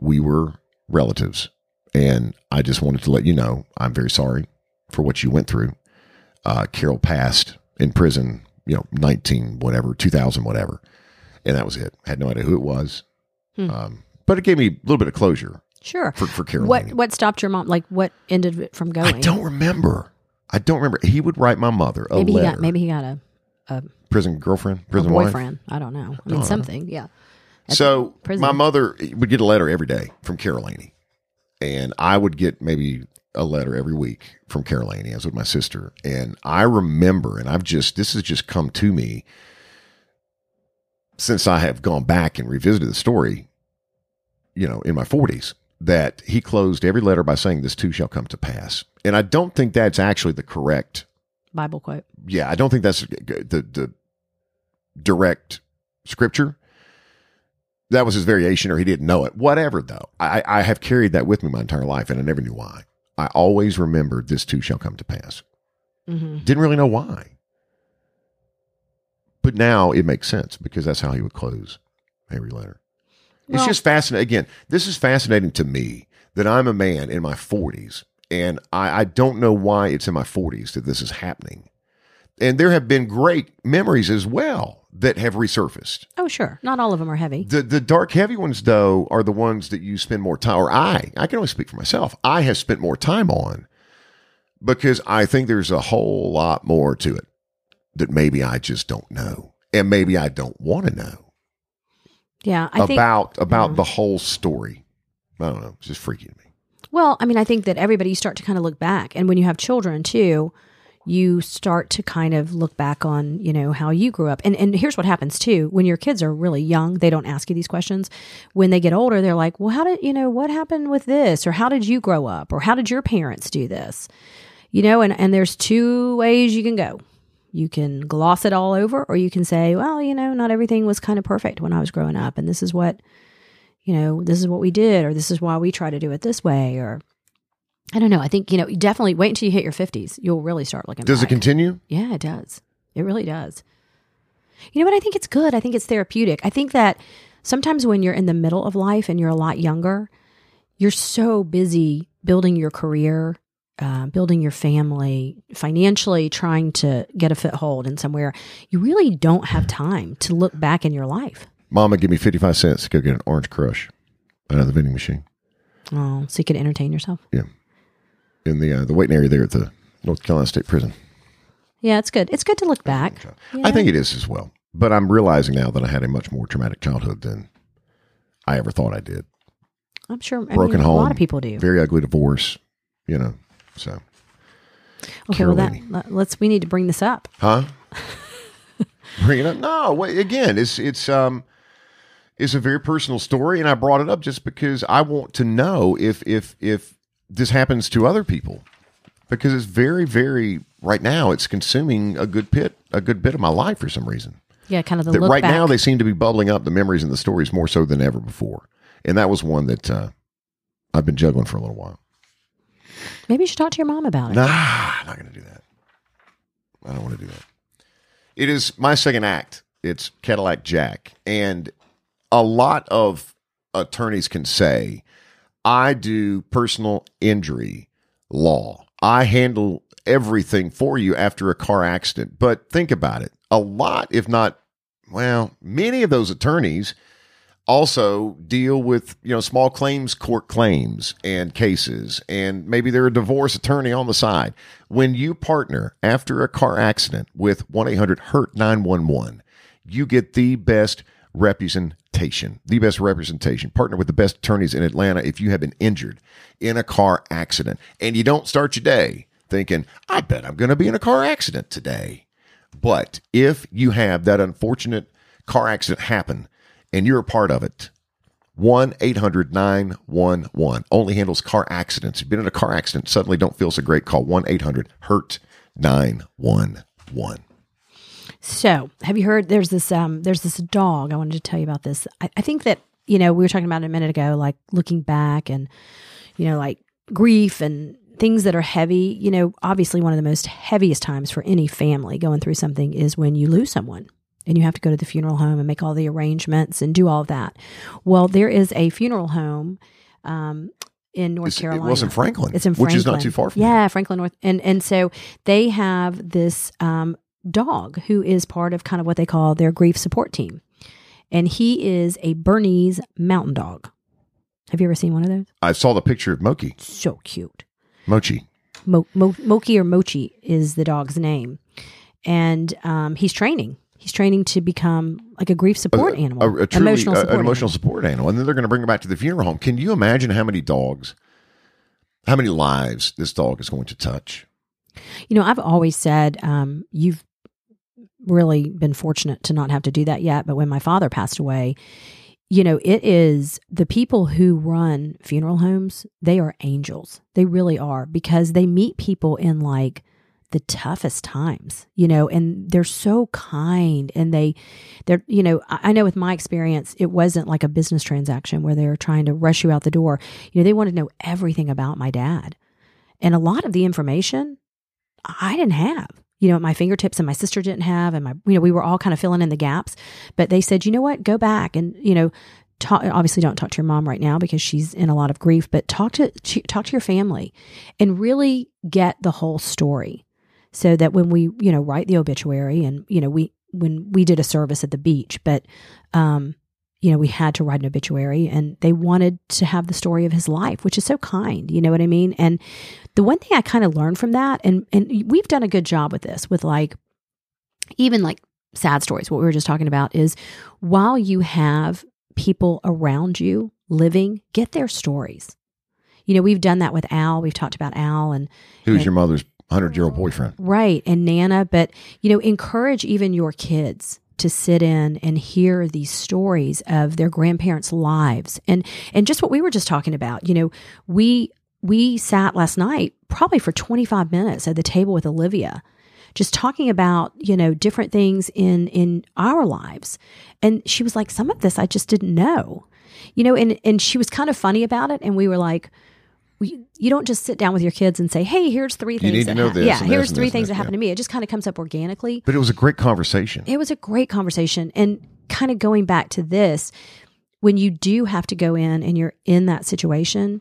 Speaker 2: We were relatives, and I just wanted to let you know I'm very sorry for what you went through. Uh, Carol passed in prison, you know, 19 whatever, 2000 whatever." and that was it. Had no idea who it was,
Speaker 3: Hmm.
Speaker 2: um, but it gave me a little bit of closure
Speaker 3: sure.
Speaker 2: For for
Speaker 3: what what stopped your mom like what ended it from going?
Speaker 2: I don't remember. I don't remember. He would write my mother a
Speaker 3: maybe he got maybe he got a, a,
Speaker 2: prison girlfriend,
Speaker 3: a
Speaker 2: prison wife.
Speaker 3: boyfriend. I don't know. I mean something yeah. At
Speaker 2: So my mother eh, would get a letter every day from Carol and I would get maybe a letter every week from Carol Laney, as with my sister. And I remember, and I've just this has just come to me since I have gone back and revisited the story, you know, in my forties, that he closed every letter by saying, "This too shall come to pass." And I don't think that's actually the correct
Speaker 3: bible quote
Speaker 2: yeah, I don't think that's the the direct scripture. That was his variation, or he didn't know it. Whatever, though, I, I have carried that with me my entire life, and I never knew why. I always remembered this too shall come to pass.
Speaker 3: hmm
Speaker 2: Didn't really know why, but now it makes sense because that's how he would close every letter. It's
Speaker 3: Well-
Speaker 2: just fascinating. Again, this is fascinating to me that I'm a man in my 40s, and I, I don't know why it's in my 40s that this is happening. And there have been great memories as well that have resurfaced.
Speaker 3: Oh, sure. Not all of them are heavy.
Speaker 2: The the dark heavy ones though are the ones that you spend more time or I I can only speak for myself. I have spent more time on because I think there's a whole lot more to it that maybe I just don't know. And maybe I don't want to know
Speaker 3: Yeah, I think.
Speaker 2: about about
Speaker 3: yeah.
Speaker 2: the whole story. I don't know. It's just freaky to me.
Speaker 3: Well, I mean, I think that everybody you start to kind of look back, and when you have children too, you start to kind of look back on you know how you grew up. And and here's what happens too: when your kids are really young, they don't ask you these questions. When they get older, they're like, "Well, how did you know what happened with this, or how did you grow up, or how did your parents do this?" You know, and and there's two ways you can go. You can gloss it all over, or you can say, "Well, you know, not everything was kind of perfect when I was growing up, and this is what." you know, this is what we did, or this is why we try to do it this way, or I don't know. I think, you know, definitely wait until you hit your 50s. You'll really start looking
Speaker 2: Does it continue?
Speaker 3: Yeah, it does. It really does. You know what? I think it's good. I think it's therapeutic. I think that sometimes when you're in the middle of life and you're a lot younger, you're so busy building your career, uh, building your family, financially trying to get a foothold in somewhere. You really don't have time to look back in your life.
Speaker 2: Mama, give me 55 cents to go get an orange crush out of the vending machine
Speaker 3: Oh, so you can entertain yourself. Yeah.
Speaker 2: In the uh, the waiting area there at the North Carolina State Prison.
Speaker 3: Yeah, it's good. It's good to look back.
Speaker 2: I think it is as well. But I'm realizing now that I had a much more traumatic childhood than I ever thought I did.
Speaker 3: I'm sure I
Speaker 2: Broken
Speaker 3: mean,
Speaker 2: home.
Speaker 3: a lot of people do.
Speaker 2: Very ugly divorce, you know. So,
Speaker 3: Okay, well, that let- let's. We need to bring this up.
Speaker 2: huh? Bring it up. No, wait, again, it's it's um it's a very personal story and I brought it up just because I want to know if if if this happens to other people. Because it's very very right now it's consuming a good bit a good bit of my life for some reason.
Speaker 3: Yeah, kind of the
Speaker 2: right
Speaker 3: back.
Speaker 2: now they seem to be bubbling up the memories and the stories more so than ever before. And that was one that uh, I've been juggling for a little while.
Speaker 3: Maybe you should talk to your mom about it.
Speaker 2: Nah, I'm not going to do that. I don't want to do that. It is my second act. It's Cadillac Jack. And a lot of attorneys can say, I do personal injury law. I handle everything for you after a car accident. But think about it. A lot, if not, well, many of those attorneys also deal with you know small claims court claims and cases. And maybe they're a divorce attorney on the side. When you partner after a car accident with 1-800-hurt 911 you get the best representation the best representation. Partner with the best attorneys in atlanta if you have been injured in a car accident. And you don't start your day thinking i bet i'm going to be in a car accident today. But if you have that unfortunate car accident happen and you're a part of it, 1 800 911 only handles car accidents. You've been in a car accident, suddenly don't feel so great. Call 1 800 HURT 911.
Speaker 3: So, have you heard? There's this um, there's this dog. I wanted to tell you about this. I, I think that you know we were talking about it a minute ago, like looking back and you know like grief and things that are heavy. You know, obviously one of the most heaviest times for any family going through something is when you lose someone. And you have to go to the funeral home and make all the arrangements and do all of that. Well, there is a funeral home um, in North
Speaker 2: It's- it
Speaker 3: Carolina.
Speaker 2: was in Franklin,
Speaker 3: It's in
Speaker 2: which is not too far from
Speaker 3: yeah, Franklin North, and and so they have this um, dog who is part of kind of what they call their grief support team, and he is a Bernese Mountain Dog. Have you ever seen one of those?
Speaker 2: I saw the picture of Moki,
Speaker 3: So cute.
Speaker 2: Mochi.
Speaker 3: Mo- Mo- Moki or Mochi is the dog's name, and um, he's training. He's training to become like a grief support animal,
Speaker 2: A, a truly,
Speaker 3: emotional
Speaker 2: a-
Speaker 3: support.
Speaker 2: an emotional
Speaker 3: animal.
Speaker 2: support animal. And then they're going to bring him back to the funeral home. Can you imagine how many dogs, how many lives this dog is going to touch?
Speaker 3: You know, I've always said um, you've really been fortunate to not have to do that yet. But when my father passed away, you know, it is the people who run funeral homes, they are angels. They really are because they meet people in like the toughest times, you know, and they're so kind and they, they're, you know, I I know with my experience, it wasn't like a business transaction where they're trying to rush you out the door. You know, they wanted to know everything about my dad. And a lot of the information I didn't have, you know, at my fingertips and my sister didn't have. And my, you know, we were all kind of filling in the gaps. But they said, you know what, go back and, you know, talk, obviously don't talk to your mom right now because she's in a lot of grief, but talk to, talk to your family and really get the whole story. So that when we, you know, write the obituary and, you know, we, when we did a service at the beach, but, um, you know, we had to write an obituary and they wanted to have the story of his life, which is so kind. You know what I mean? And the one thing I kind of learned from that, and, and we've done a good job with this, with like, even like sad stories, what we were just talking about is while you have people around you living, get their stories. You know, we've done that with Al. We've talked about Al and
Speaker 2: Who's
Speaker 3: and-
Speaker 2: your mother's hundred year old boyfriend?
Speaker 3: Right. And Nana, but you know, encourage even your kids to sit in and hear these stories of their grandparents' lives. And and just what we were just talking about, you know, we we sat last night probably for 25 minutes at the table with Olivia just talking about, you know, different things in in our lives. And she was like some of this I just didn't know. You know, and and she was kind of funny about it and we were like we, you don't just sit down with your kids and say, "Hey, here's three things."
Speaker 2: You need to know
Speaker 3: hap-
Speaker 2: this
Speaker 3: Yeah, here's
Speaker 2: this
Speaker 3: three
Speaker 2: this
Speaker 3: things that happened
Speaker 2: yeah.
Speaker 3: to me. It just kind of comes up organically.
Speaker 2: But it was a great conversation.
Speaker 3: It was a great conversation. And kind of going back to this, when you do have to go in and you're in that situation,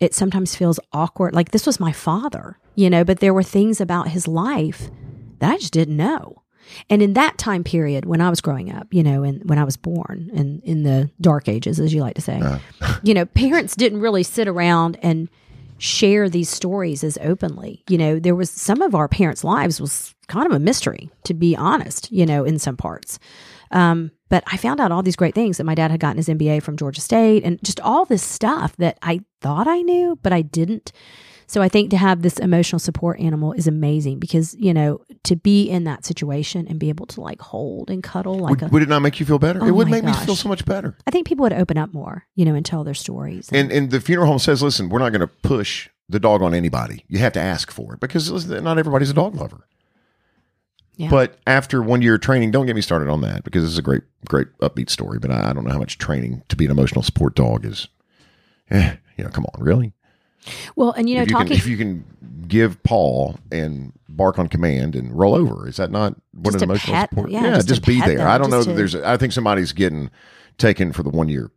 Speaker 3: it sometimes feels awkward. Like this was my father, you know, but there were things about his life that I just didn't know. And in that time period when I was growing up, you know, and when I was born and in the dark ages, as you like to say, you know, parents didn't really sit around and share these stories as openly. You know, there was some of our parents' lives was kind of a mystery, to be honest, you know, in some parts. Um, but I found out all these great things that my dad had gotten his MBA from Georgia State and just all this stuff that I thought I knew, but I didn't. So I think to have this emotional support animal is amazing because, you know, to be in that situation and be able to like hold and cuddle like
Speaker 2: would,
Speaker 3: a
Speaker 2: would it not make you feel better?
Speaker 3: Oh
Speaker 2: it would make me feel so much better.
Speaker 3: I think people would open up more, you know, and tell their stories.
Speaker 2: And and the funeral home says, listen, we're not going to push the dog on anybody. You have to ask for it because listen, not everybody's a dog lover.
Speaker 3: Yeah.
Speaker 2: But after one year of training, don't get me started on that because this is a great, great upbeat story. But I, I don't know how much training to be an emotional support dog is. Eh, you know, come on, really?
Speaker 3: Well, and you know,
Speaker 2: if, you
Speaker 3: talking
Speaker 2: can, if you can give Paul and bark on command and roll over, is that not what an
Speaker 3: to
Speaker 2: emotional
Speaker 3: pet-
Speaker 2: support?
Speaker 3: yeah, just
Speaker 2: just be there.
Speaker 3: them,
Speaker 2: I don't know
Speaker 3: to-
Speaker 2: there's. I think somebody's getting taken for the one year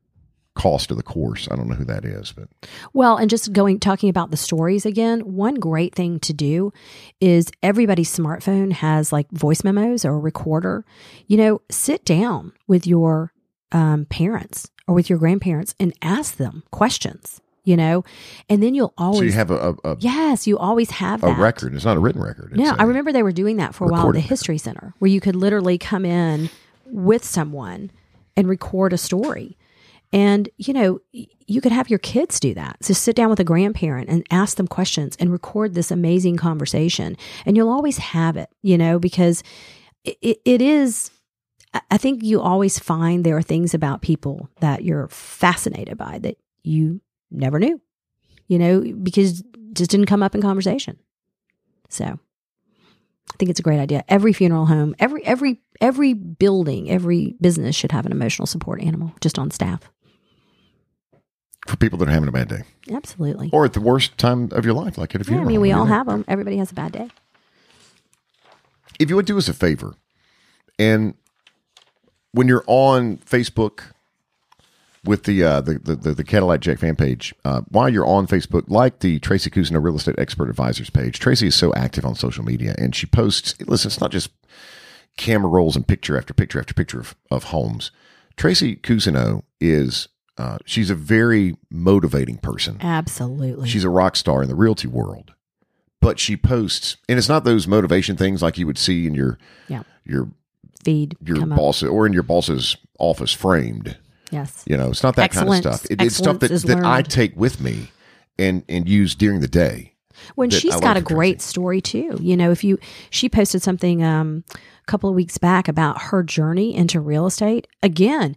Speaker 2: cost of the course. I don't know who that is, but
Speaker 3: Well, and just going talking about the stories again, one great thing to do is everybody's smartphone has like voice memos or a recorder. You know, sit down with your um, parents or with your grandparents and ask them questions. You know, and then you'll always
Speaker 2: so you have a a, a,
Speaker 3: yes, you always have
Speaker 2: a record. It's not a written record. A-
Speaker 3: I remember they were doing that for a while at the. History Center, where you could literally come in with someone and record a story. And, you know, you could have your kids do that. So sit down with a grandparent and ask them questions and record this amazing conversation. And you'll always have it, you know, because it, it, is, I think you always find there are things about people that you're fascinated by that you never knew, you know, because it just didn't come up in conversation. So I think it's a great idea. Every funeral home, every every every building, every business should have an emotional support animal just on staff.
Speaker 2: for people that are having a bad day
Speaker 3: Absolutely.
Speaker 2: or at the worst time of your life, like at a funeral. Yeah.
Speaker 3: I mean, we all
Speaker 2: know?
Speaker 3: have them. Everybody has a bad day.
Speaker 2: if you would do us a favor and when you're on Facebook with the uh, the, the the Cadillac Jack fan page, uh, while you're on Facebook, like the Tracy Cousineau Real Estate Expert Advisors page. Tracy is so active on social media, and she posts. Listen, it's not just camera rolls and picture after picture after picture of, of homes. Tracy Cousineau is uh, she's a very motivating person.
Speaker 3: Absolutely.
Speaker 2: She's a rock star in the realty world. But she posts, and it's not those motivation things like you would see in your
Speaker 3: yeah.
Speaker 2: your
Speaker 3: Feed.
Speaker 2: your boss or in your boss's office framed.
Speaker 3: Yes.
Speaker 2: You know, it's not that
Speaker 3: Excellence-
Speaker 2: kind of stuff. It, it's stuff that, that I take with me and and use during the day.
Speaker 3: When she's
Speaker 2: I
Speaker 3: got a great story too. You know, if you she posted something um a couple of weeks back about her journey into real estate. Again,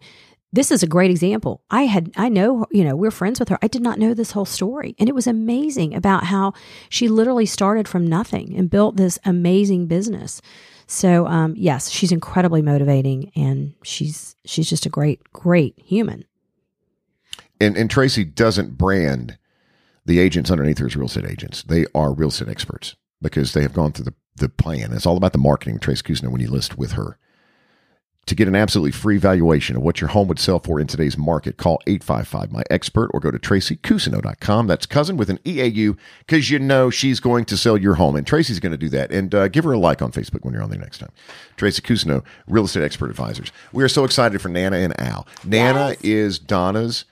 Speaker 3: this is a great example. I had I know, you know, we're friends with her. I did not know this whole story. And it was amazing about how she literally started from nothing and built this amazing business. So um yes, she's incredibly motivating and she's she's just a great great human.
Speaker 2: And and Tracy doesn't brand the agents underneath her as real estate agents. They are real estate experts because they have gone through the, the plan. It's all about the marketing Tracy Cousineau when you list with her. To get an absolutely free valuation of what your home would sell for in today's market, call 855 My Expert or go to tracycousineau.com. That's cousin with an EAU because you know she's going to sell your home. And Tracy's going to do that. And uh, give her a like on Facebook when you're on there next time. Tracy Cousineau, Real Estate Expert Advisors. We are so excited for Nana and Al. Nana
Speaker 3: Yes.
Speaker 2: is Donna's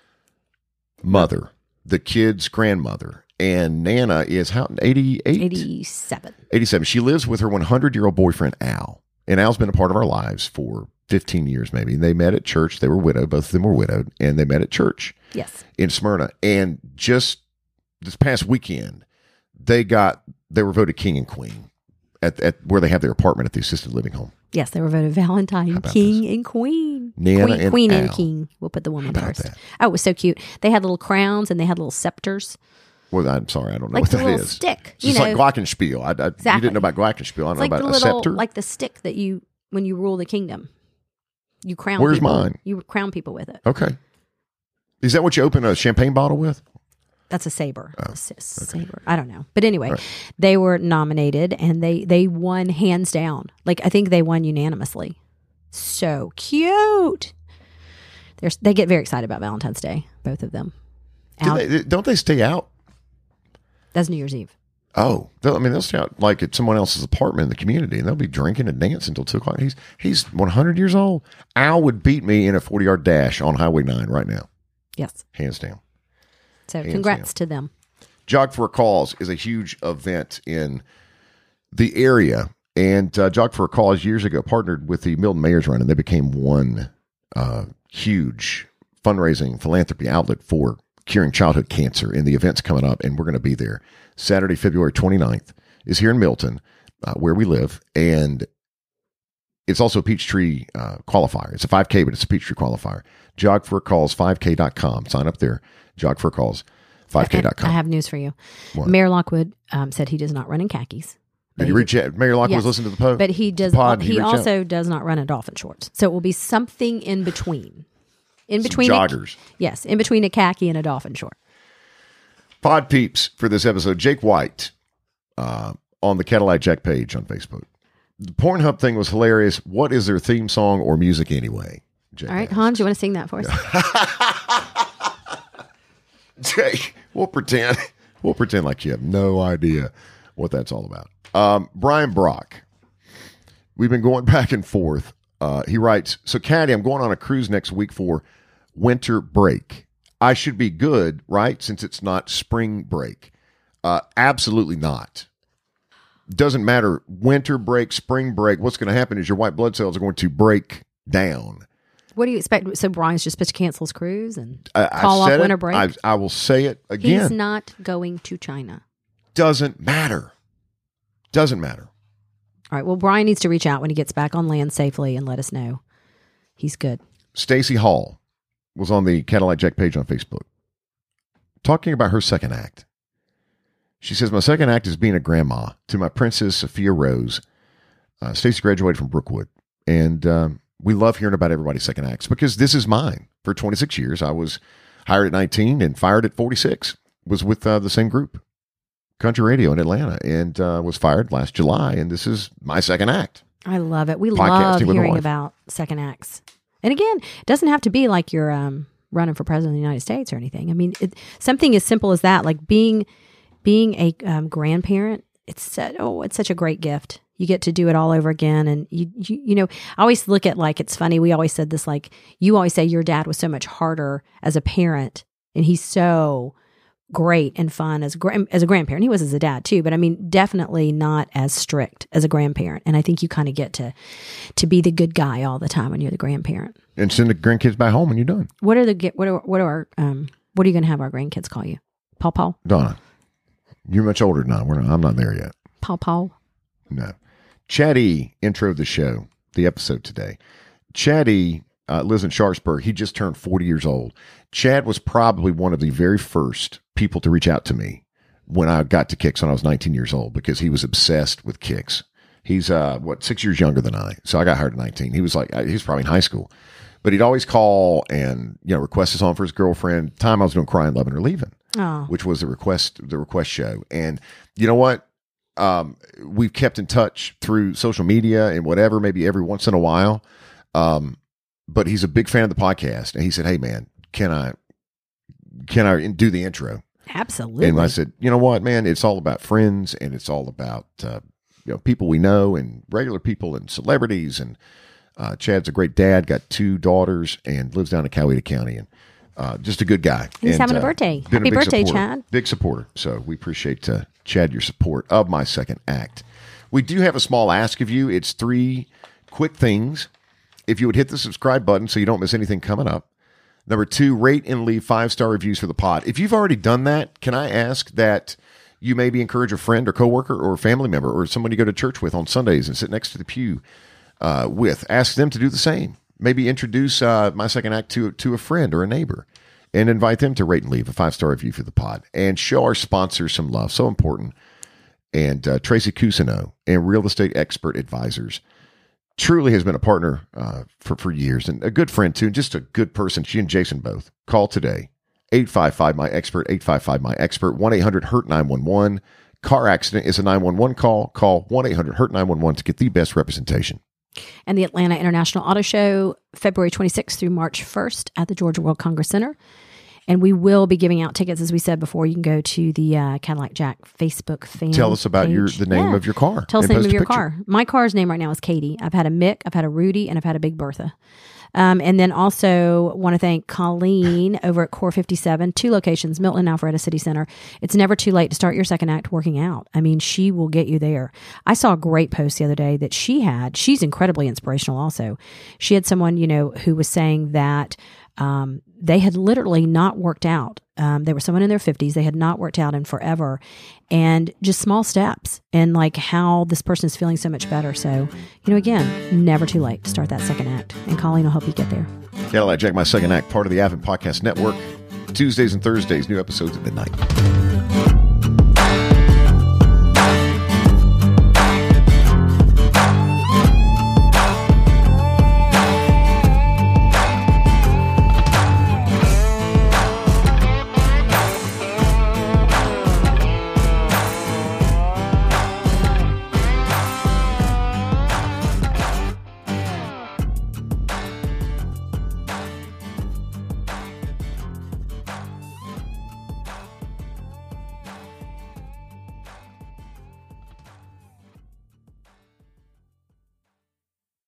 Speaker 2: mother, the kid's grandmother. And Nana is how 88?
Speaker 3: 87.
Speaker 2: 87. She lives with her 100 year old boyfriend, Al. And Al's been a part of our lives for 15 years, maybe. And they met at church. They were widowed. Both of them were widowed. And they met at church
Speaker 3: Yes.
Speaker 2: in Smyrna. And just this past weekend, they got, they were voted king and queen at, at where they have their apartment at the assisted living home.
Speaker 3: Yes, they were voted Valentine, King, and Queen.
Speaker 2: Nana
Speaker 3: queen,
Speaker 2: and
Speaker 3: queen and King. We'll put the woman first.
Speaker 2: that?
Speaker 3: Oh, it was so cute. They had little crowns and they had little scepters,
Speaker 2: Well, I'm sorry. I don't know
Speaker 3: like
Speaker 2: what
Speaker 3: the
Speaker 2: that
Speaker 3: little
Speaker 2: is.
Speaker 3: stick.
Speaker 2: It's
Speaker 3: You know,
Speaker 2: like Glockenspiel. I, I, You didn't know about Glockenspiel. I don't
Speaker 3: like
Speaker 2: know
Speaker 3: the
Speaker 2: about a
Speaker 3: little,
Speaker 2: scepter.
Speaker 3: like the stick that you when you rule the kingdom. You crown.
Speaker 2: Where's
Speaker 3: people.
Speaker 2: mine?
Speaker 3: You crown people with it.
Speaker 2: okay. Is that what you open a champagne bottle with?
Speaker 3: That's a saber.
Speaker 2: Oh,
Speaker 3: A s- saber. I don't know. But anyway, they were nominated and they they won hands down. Like I think they won unanimously. So cute. They're, they get very excited about Valentine's Day, both of them.
Speaker 2: Do they, don't they stay out?
Speaker 3: that's New Year's Eve.
Speaker 2: Oh, they'll- I mean, they'll stay out like at someone else's apartment in the community, and they'll be drinking and dancing until two o'clock. He's he's one hundred years old. Al would beat me in a forty yard dash on Highway nine right now,
Speaker 3: Yes.
Speaker 2: hands down.
Speaker 3: So
Speaker 2: Hands
Speaker 3: congrats to them.
Speaker 2: Jog for a Cause is a huge event in the area, and uh, Jog for a Cause years ago partnered with the Milton Mayor's Run, and they became one uh, huge fundraising philanthropy outlet for curing childhood cancer. And the event's coming up, and we're going to be there Saturday, February 29th. Is here in Milton, uh, where we live, and it's also a Peachtree uh, qualifier. It's a 5K, but it's a Peachtree qualifier. Jog for Cause 5K.com. Sign up there. Jog for Cause 5K.com.
Speaker 3: I have news for you.
Speaker 2: What?
Speaker 3: Mayor Lockwood um, said he does not run in khakis.
Speaker 2: Did you reach out? Mayor Lockwood
Speaker 3: Yes.
Speaker 2: was listening to the post.
Speaker 3: But he does.
Speaker 2: pod,
Speaker 3: he
Speaker 2: you reach out?
Speaker 3: also does not run in dolphin shorts. So it will be something in between. In
Speaker 2: Some
Speaker 3: between a-
Speaker 2: joggers.
Speaker 3: yes, in between a khaki and a dolphin short.
Speaker 2: Pod peeps for this episode. Jake White uh, on the Cadillac Jack page on Facebook. The Pornhub thing was hilarious. What is their theme song or music anyway? Jake
Speaker 3: All right,
Speaker 2: asked.
Speaker 3: Hans, you want to sing that for us?
Speaker 2: Jake, we'll pretend. We'll pretend like you have no idea what that's all about. Um, Brian Brock. We've been going back and forth. Uh, he writes, So, Caddy, I'm going on a cruise next week for winter break. I should be good, right? Since it's not spring break. Uh, absolutely not. Doesn't matter. Winter break, spring break. What's going to happen is your white blood cells are going to break down.
Speaker 3: What do you expect? So Brian's just supposed to cancel his cruise and
Speaker 2: I,
Speaker 3: call off
Speaker 2: said
Speaker 3: winter
Speaker 2: it.
Speaker 3: break.
Speaker 2: I, I will say it again.
Speaker 3: He's not going to China.
Speaker 2: doesn't matter. Doesn't matter.
Speaker 3: All right. Well, Brian needs to reach out when he gets back on land safely and let us know. He's good.
Speaker 2: Stacy Hall was on the Cadillac Jack page on Facebook talking about her second act. She says, My second act is being a grandma to my princess Sophia Rose. Uh, Stacy graduated from Brookwood, and um, we love hearing about everybody's second acts because this is mine. For 26 years, I was hired at 19 and fired at 46. Was with uh, the same group, Country Radio in Atlanta, and uh, was fired last July. And this is my second act.
Speaker 3: I love it. We
Speaker 2: Podcasting
Speaker 3: love hearing about second acts. And again, it doesn't have to be like you're um, running for president of the United States or anything. I mean, it, something as simple as that, like being being a um, grandparent. It's so, oh, it's such a great gift. You get to do it all over again, and you, you you know, I always look at like it's funny. We always said this, like you always say your dad was so much harder as a parent, and he's so great and fun as a, as a grandparent. He was as a dad too, but I mean, definitely not as strict as a grandparent. And I think you kind of get to to be the good guy all the time when you're the grandparent.
Speaker 2: And send the grandkids back home, and you're done.
Speaker 3: What are the? What are what are our um? What are you going to have our grandkids call you? Paw Paw,
Speaker 2: Donna, you're much older than I. We're not, I'm not there yet.
Speaker 3: Paw Paw.
Speaker 2: No. Chatty intro of the show, the episode today. Chatty uh, lives in Sharpsburg. He just turned 40 years old. Chad was probably one of the very first people to reach out to me when I got to Kicks when I was 19 years old because he was obsessed with Kicks. He's, uh, what, six years younger than I. So I got hired at 19. He was like, he was probably in high school. But he'd always call and, you know, request a song for his girlfriend. Time I was doing Crying, Loving, or Leaving
Speaker 3: Oh,
Speaker 2: which was the request the request show. And you know what? Um, we've kept in touch through social media and whatever, maybe every once in a while. Um, but he's a big fan of the podcast, and he said, "Hey, man, can I can I do the intro?"
Speaker 3: Absolutely.
Speaker 2: And I said, "You know what, man? It's all about friends, and it's all about uh, you know people we know, and regular people, and celebrities." And uh, Chad's a great dad, got two daughters, and lives down in Coweta County, and uh, just a good guy.
Speaker 3: He's
Speaker 2: And,
Speaker 3: having a
Speaker 2: uh,
Speaker 3: birthday.
Speaker 2: a
Speaker 3: Happy
Speaker 2: big
Speaker 3: birthday,
Speaker 2: supporter.
Speaker 3: Chad.
Speaker 2: Big supporter. So we appreciate uh, Chad your support of my second act. We do have a small ask of you. It's three quick things. If you would hit the subscribe button so you don't miss anything coming up. Number two, rate and leave five star reviews for the pod. If you've already done that, can I ask that you maybe encourage a friend or coworker or family member or someone you go to church with on Sundays and sit next to the pew uh, with? Ask them to do the same. Maybe introduce uh, my second act to to a friend or a neighbor, and invite them to rate and leave a five star review for the pod, and show our sponsors some love. So important. And uh, Tracy Cousineau and Real Estate Expert Advisors truly has been a partner uh, for, for years and a good friend too, just a good person. She and Jason both. Call today 855 My Expert, 855 My Expert, 1 800 Hurt 911. Car accident is a 911 call. Call 1 800 Hurt 911 to get the best representation.
Speaker 3: and the Atlanta International Auto Show, February 26th through March 1st at the Georgia World Congress Center. And we will be giving out tickets, as we said before. You can go to the uh, Cadillac Jack Facebook fan.
Speaker 2: Tell us about your the name
Speaker 3: Yeah.
Speaker 2: of your car.
Speaker 3: Tell us the name of your car. My car's name right now is Katie. I've had a Mick, I've had a Rudy, and I've had a Big Bertha. Um, and then also want to thank Colleen over at Core 57, two locations, Milton and Alpharetta City Center. It's never too late to start your second act working out. I mean, she will get you there. I saw a great post the other day that she had. She's incredibly inspirational also. She had someone, you know, who was saying that um, they had literally not worked out. Um, they were someone in their 50s. They had not worked out in forever. And just small steps and like how this person is feeling so much better. So, you know, again, never too late to start that second act. And Colleen will help you get there.
Speaker 2: Cadillac Jack, my second act, part of the Advent Podcast Network. Tuesdays and Thursdays, new episodes at midnight.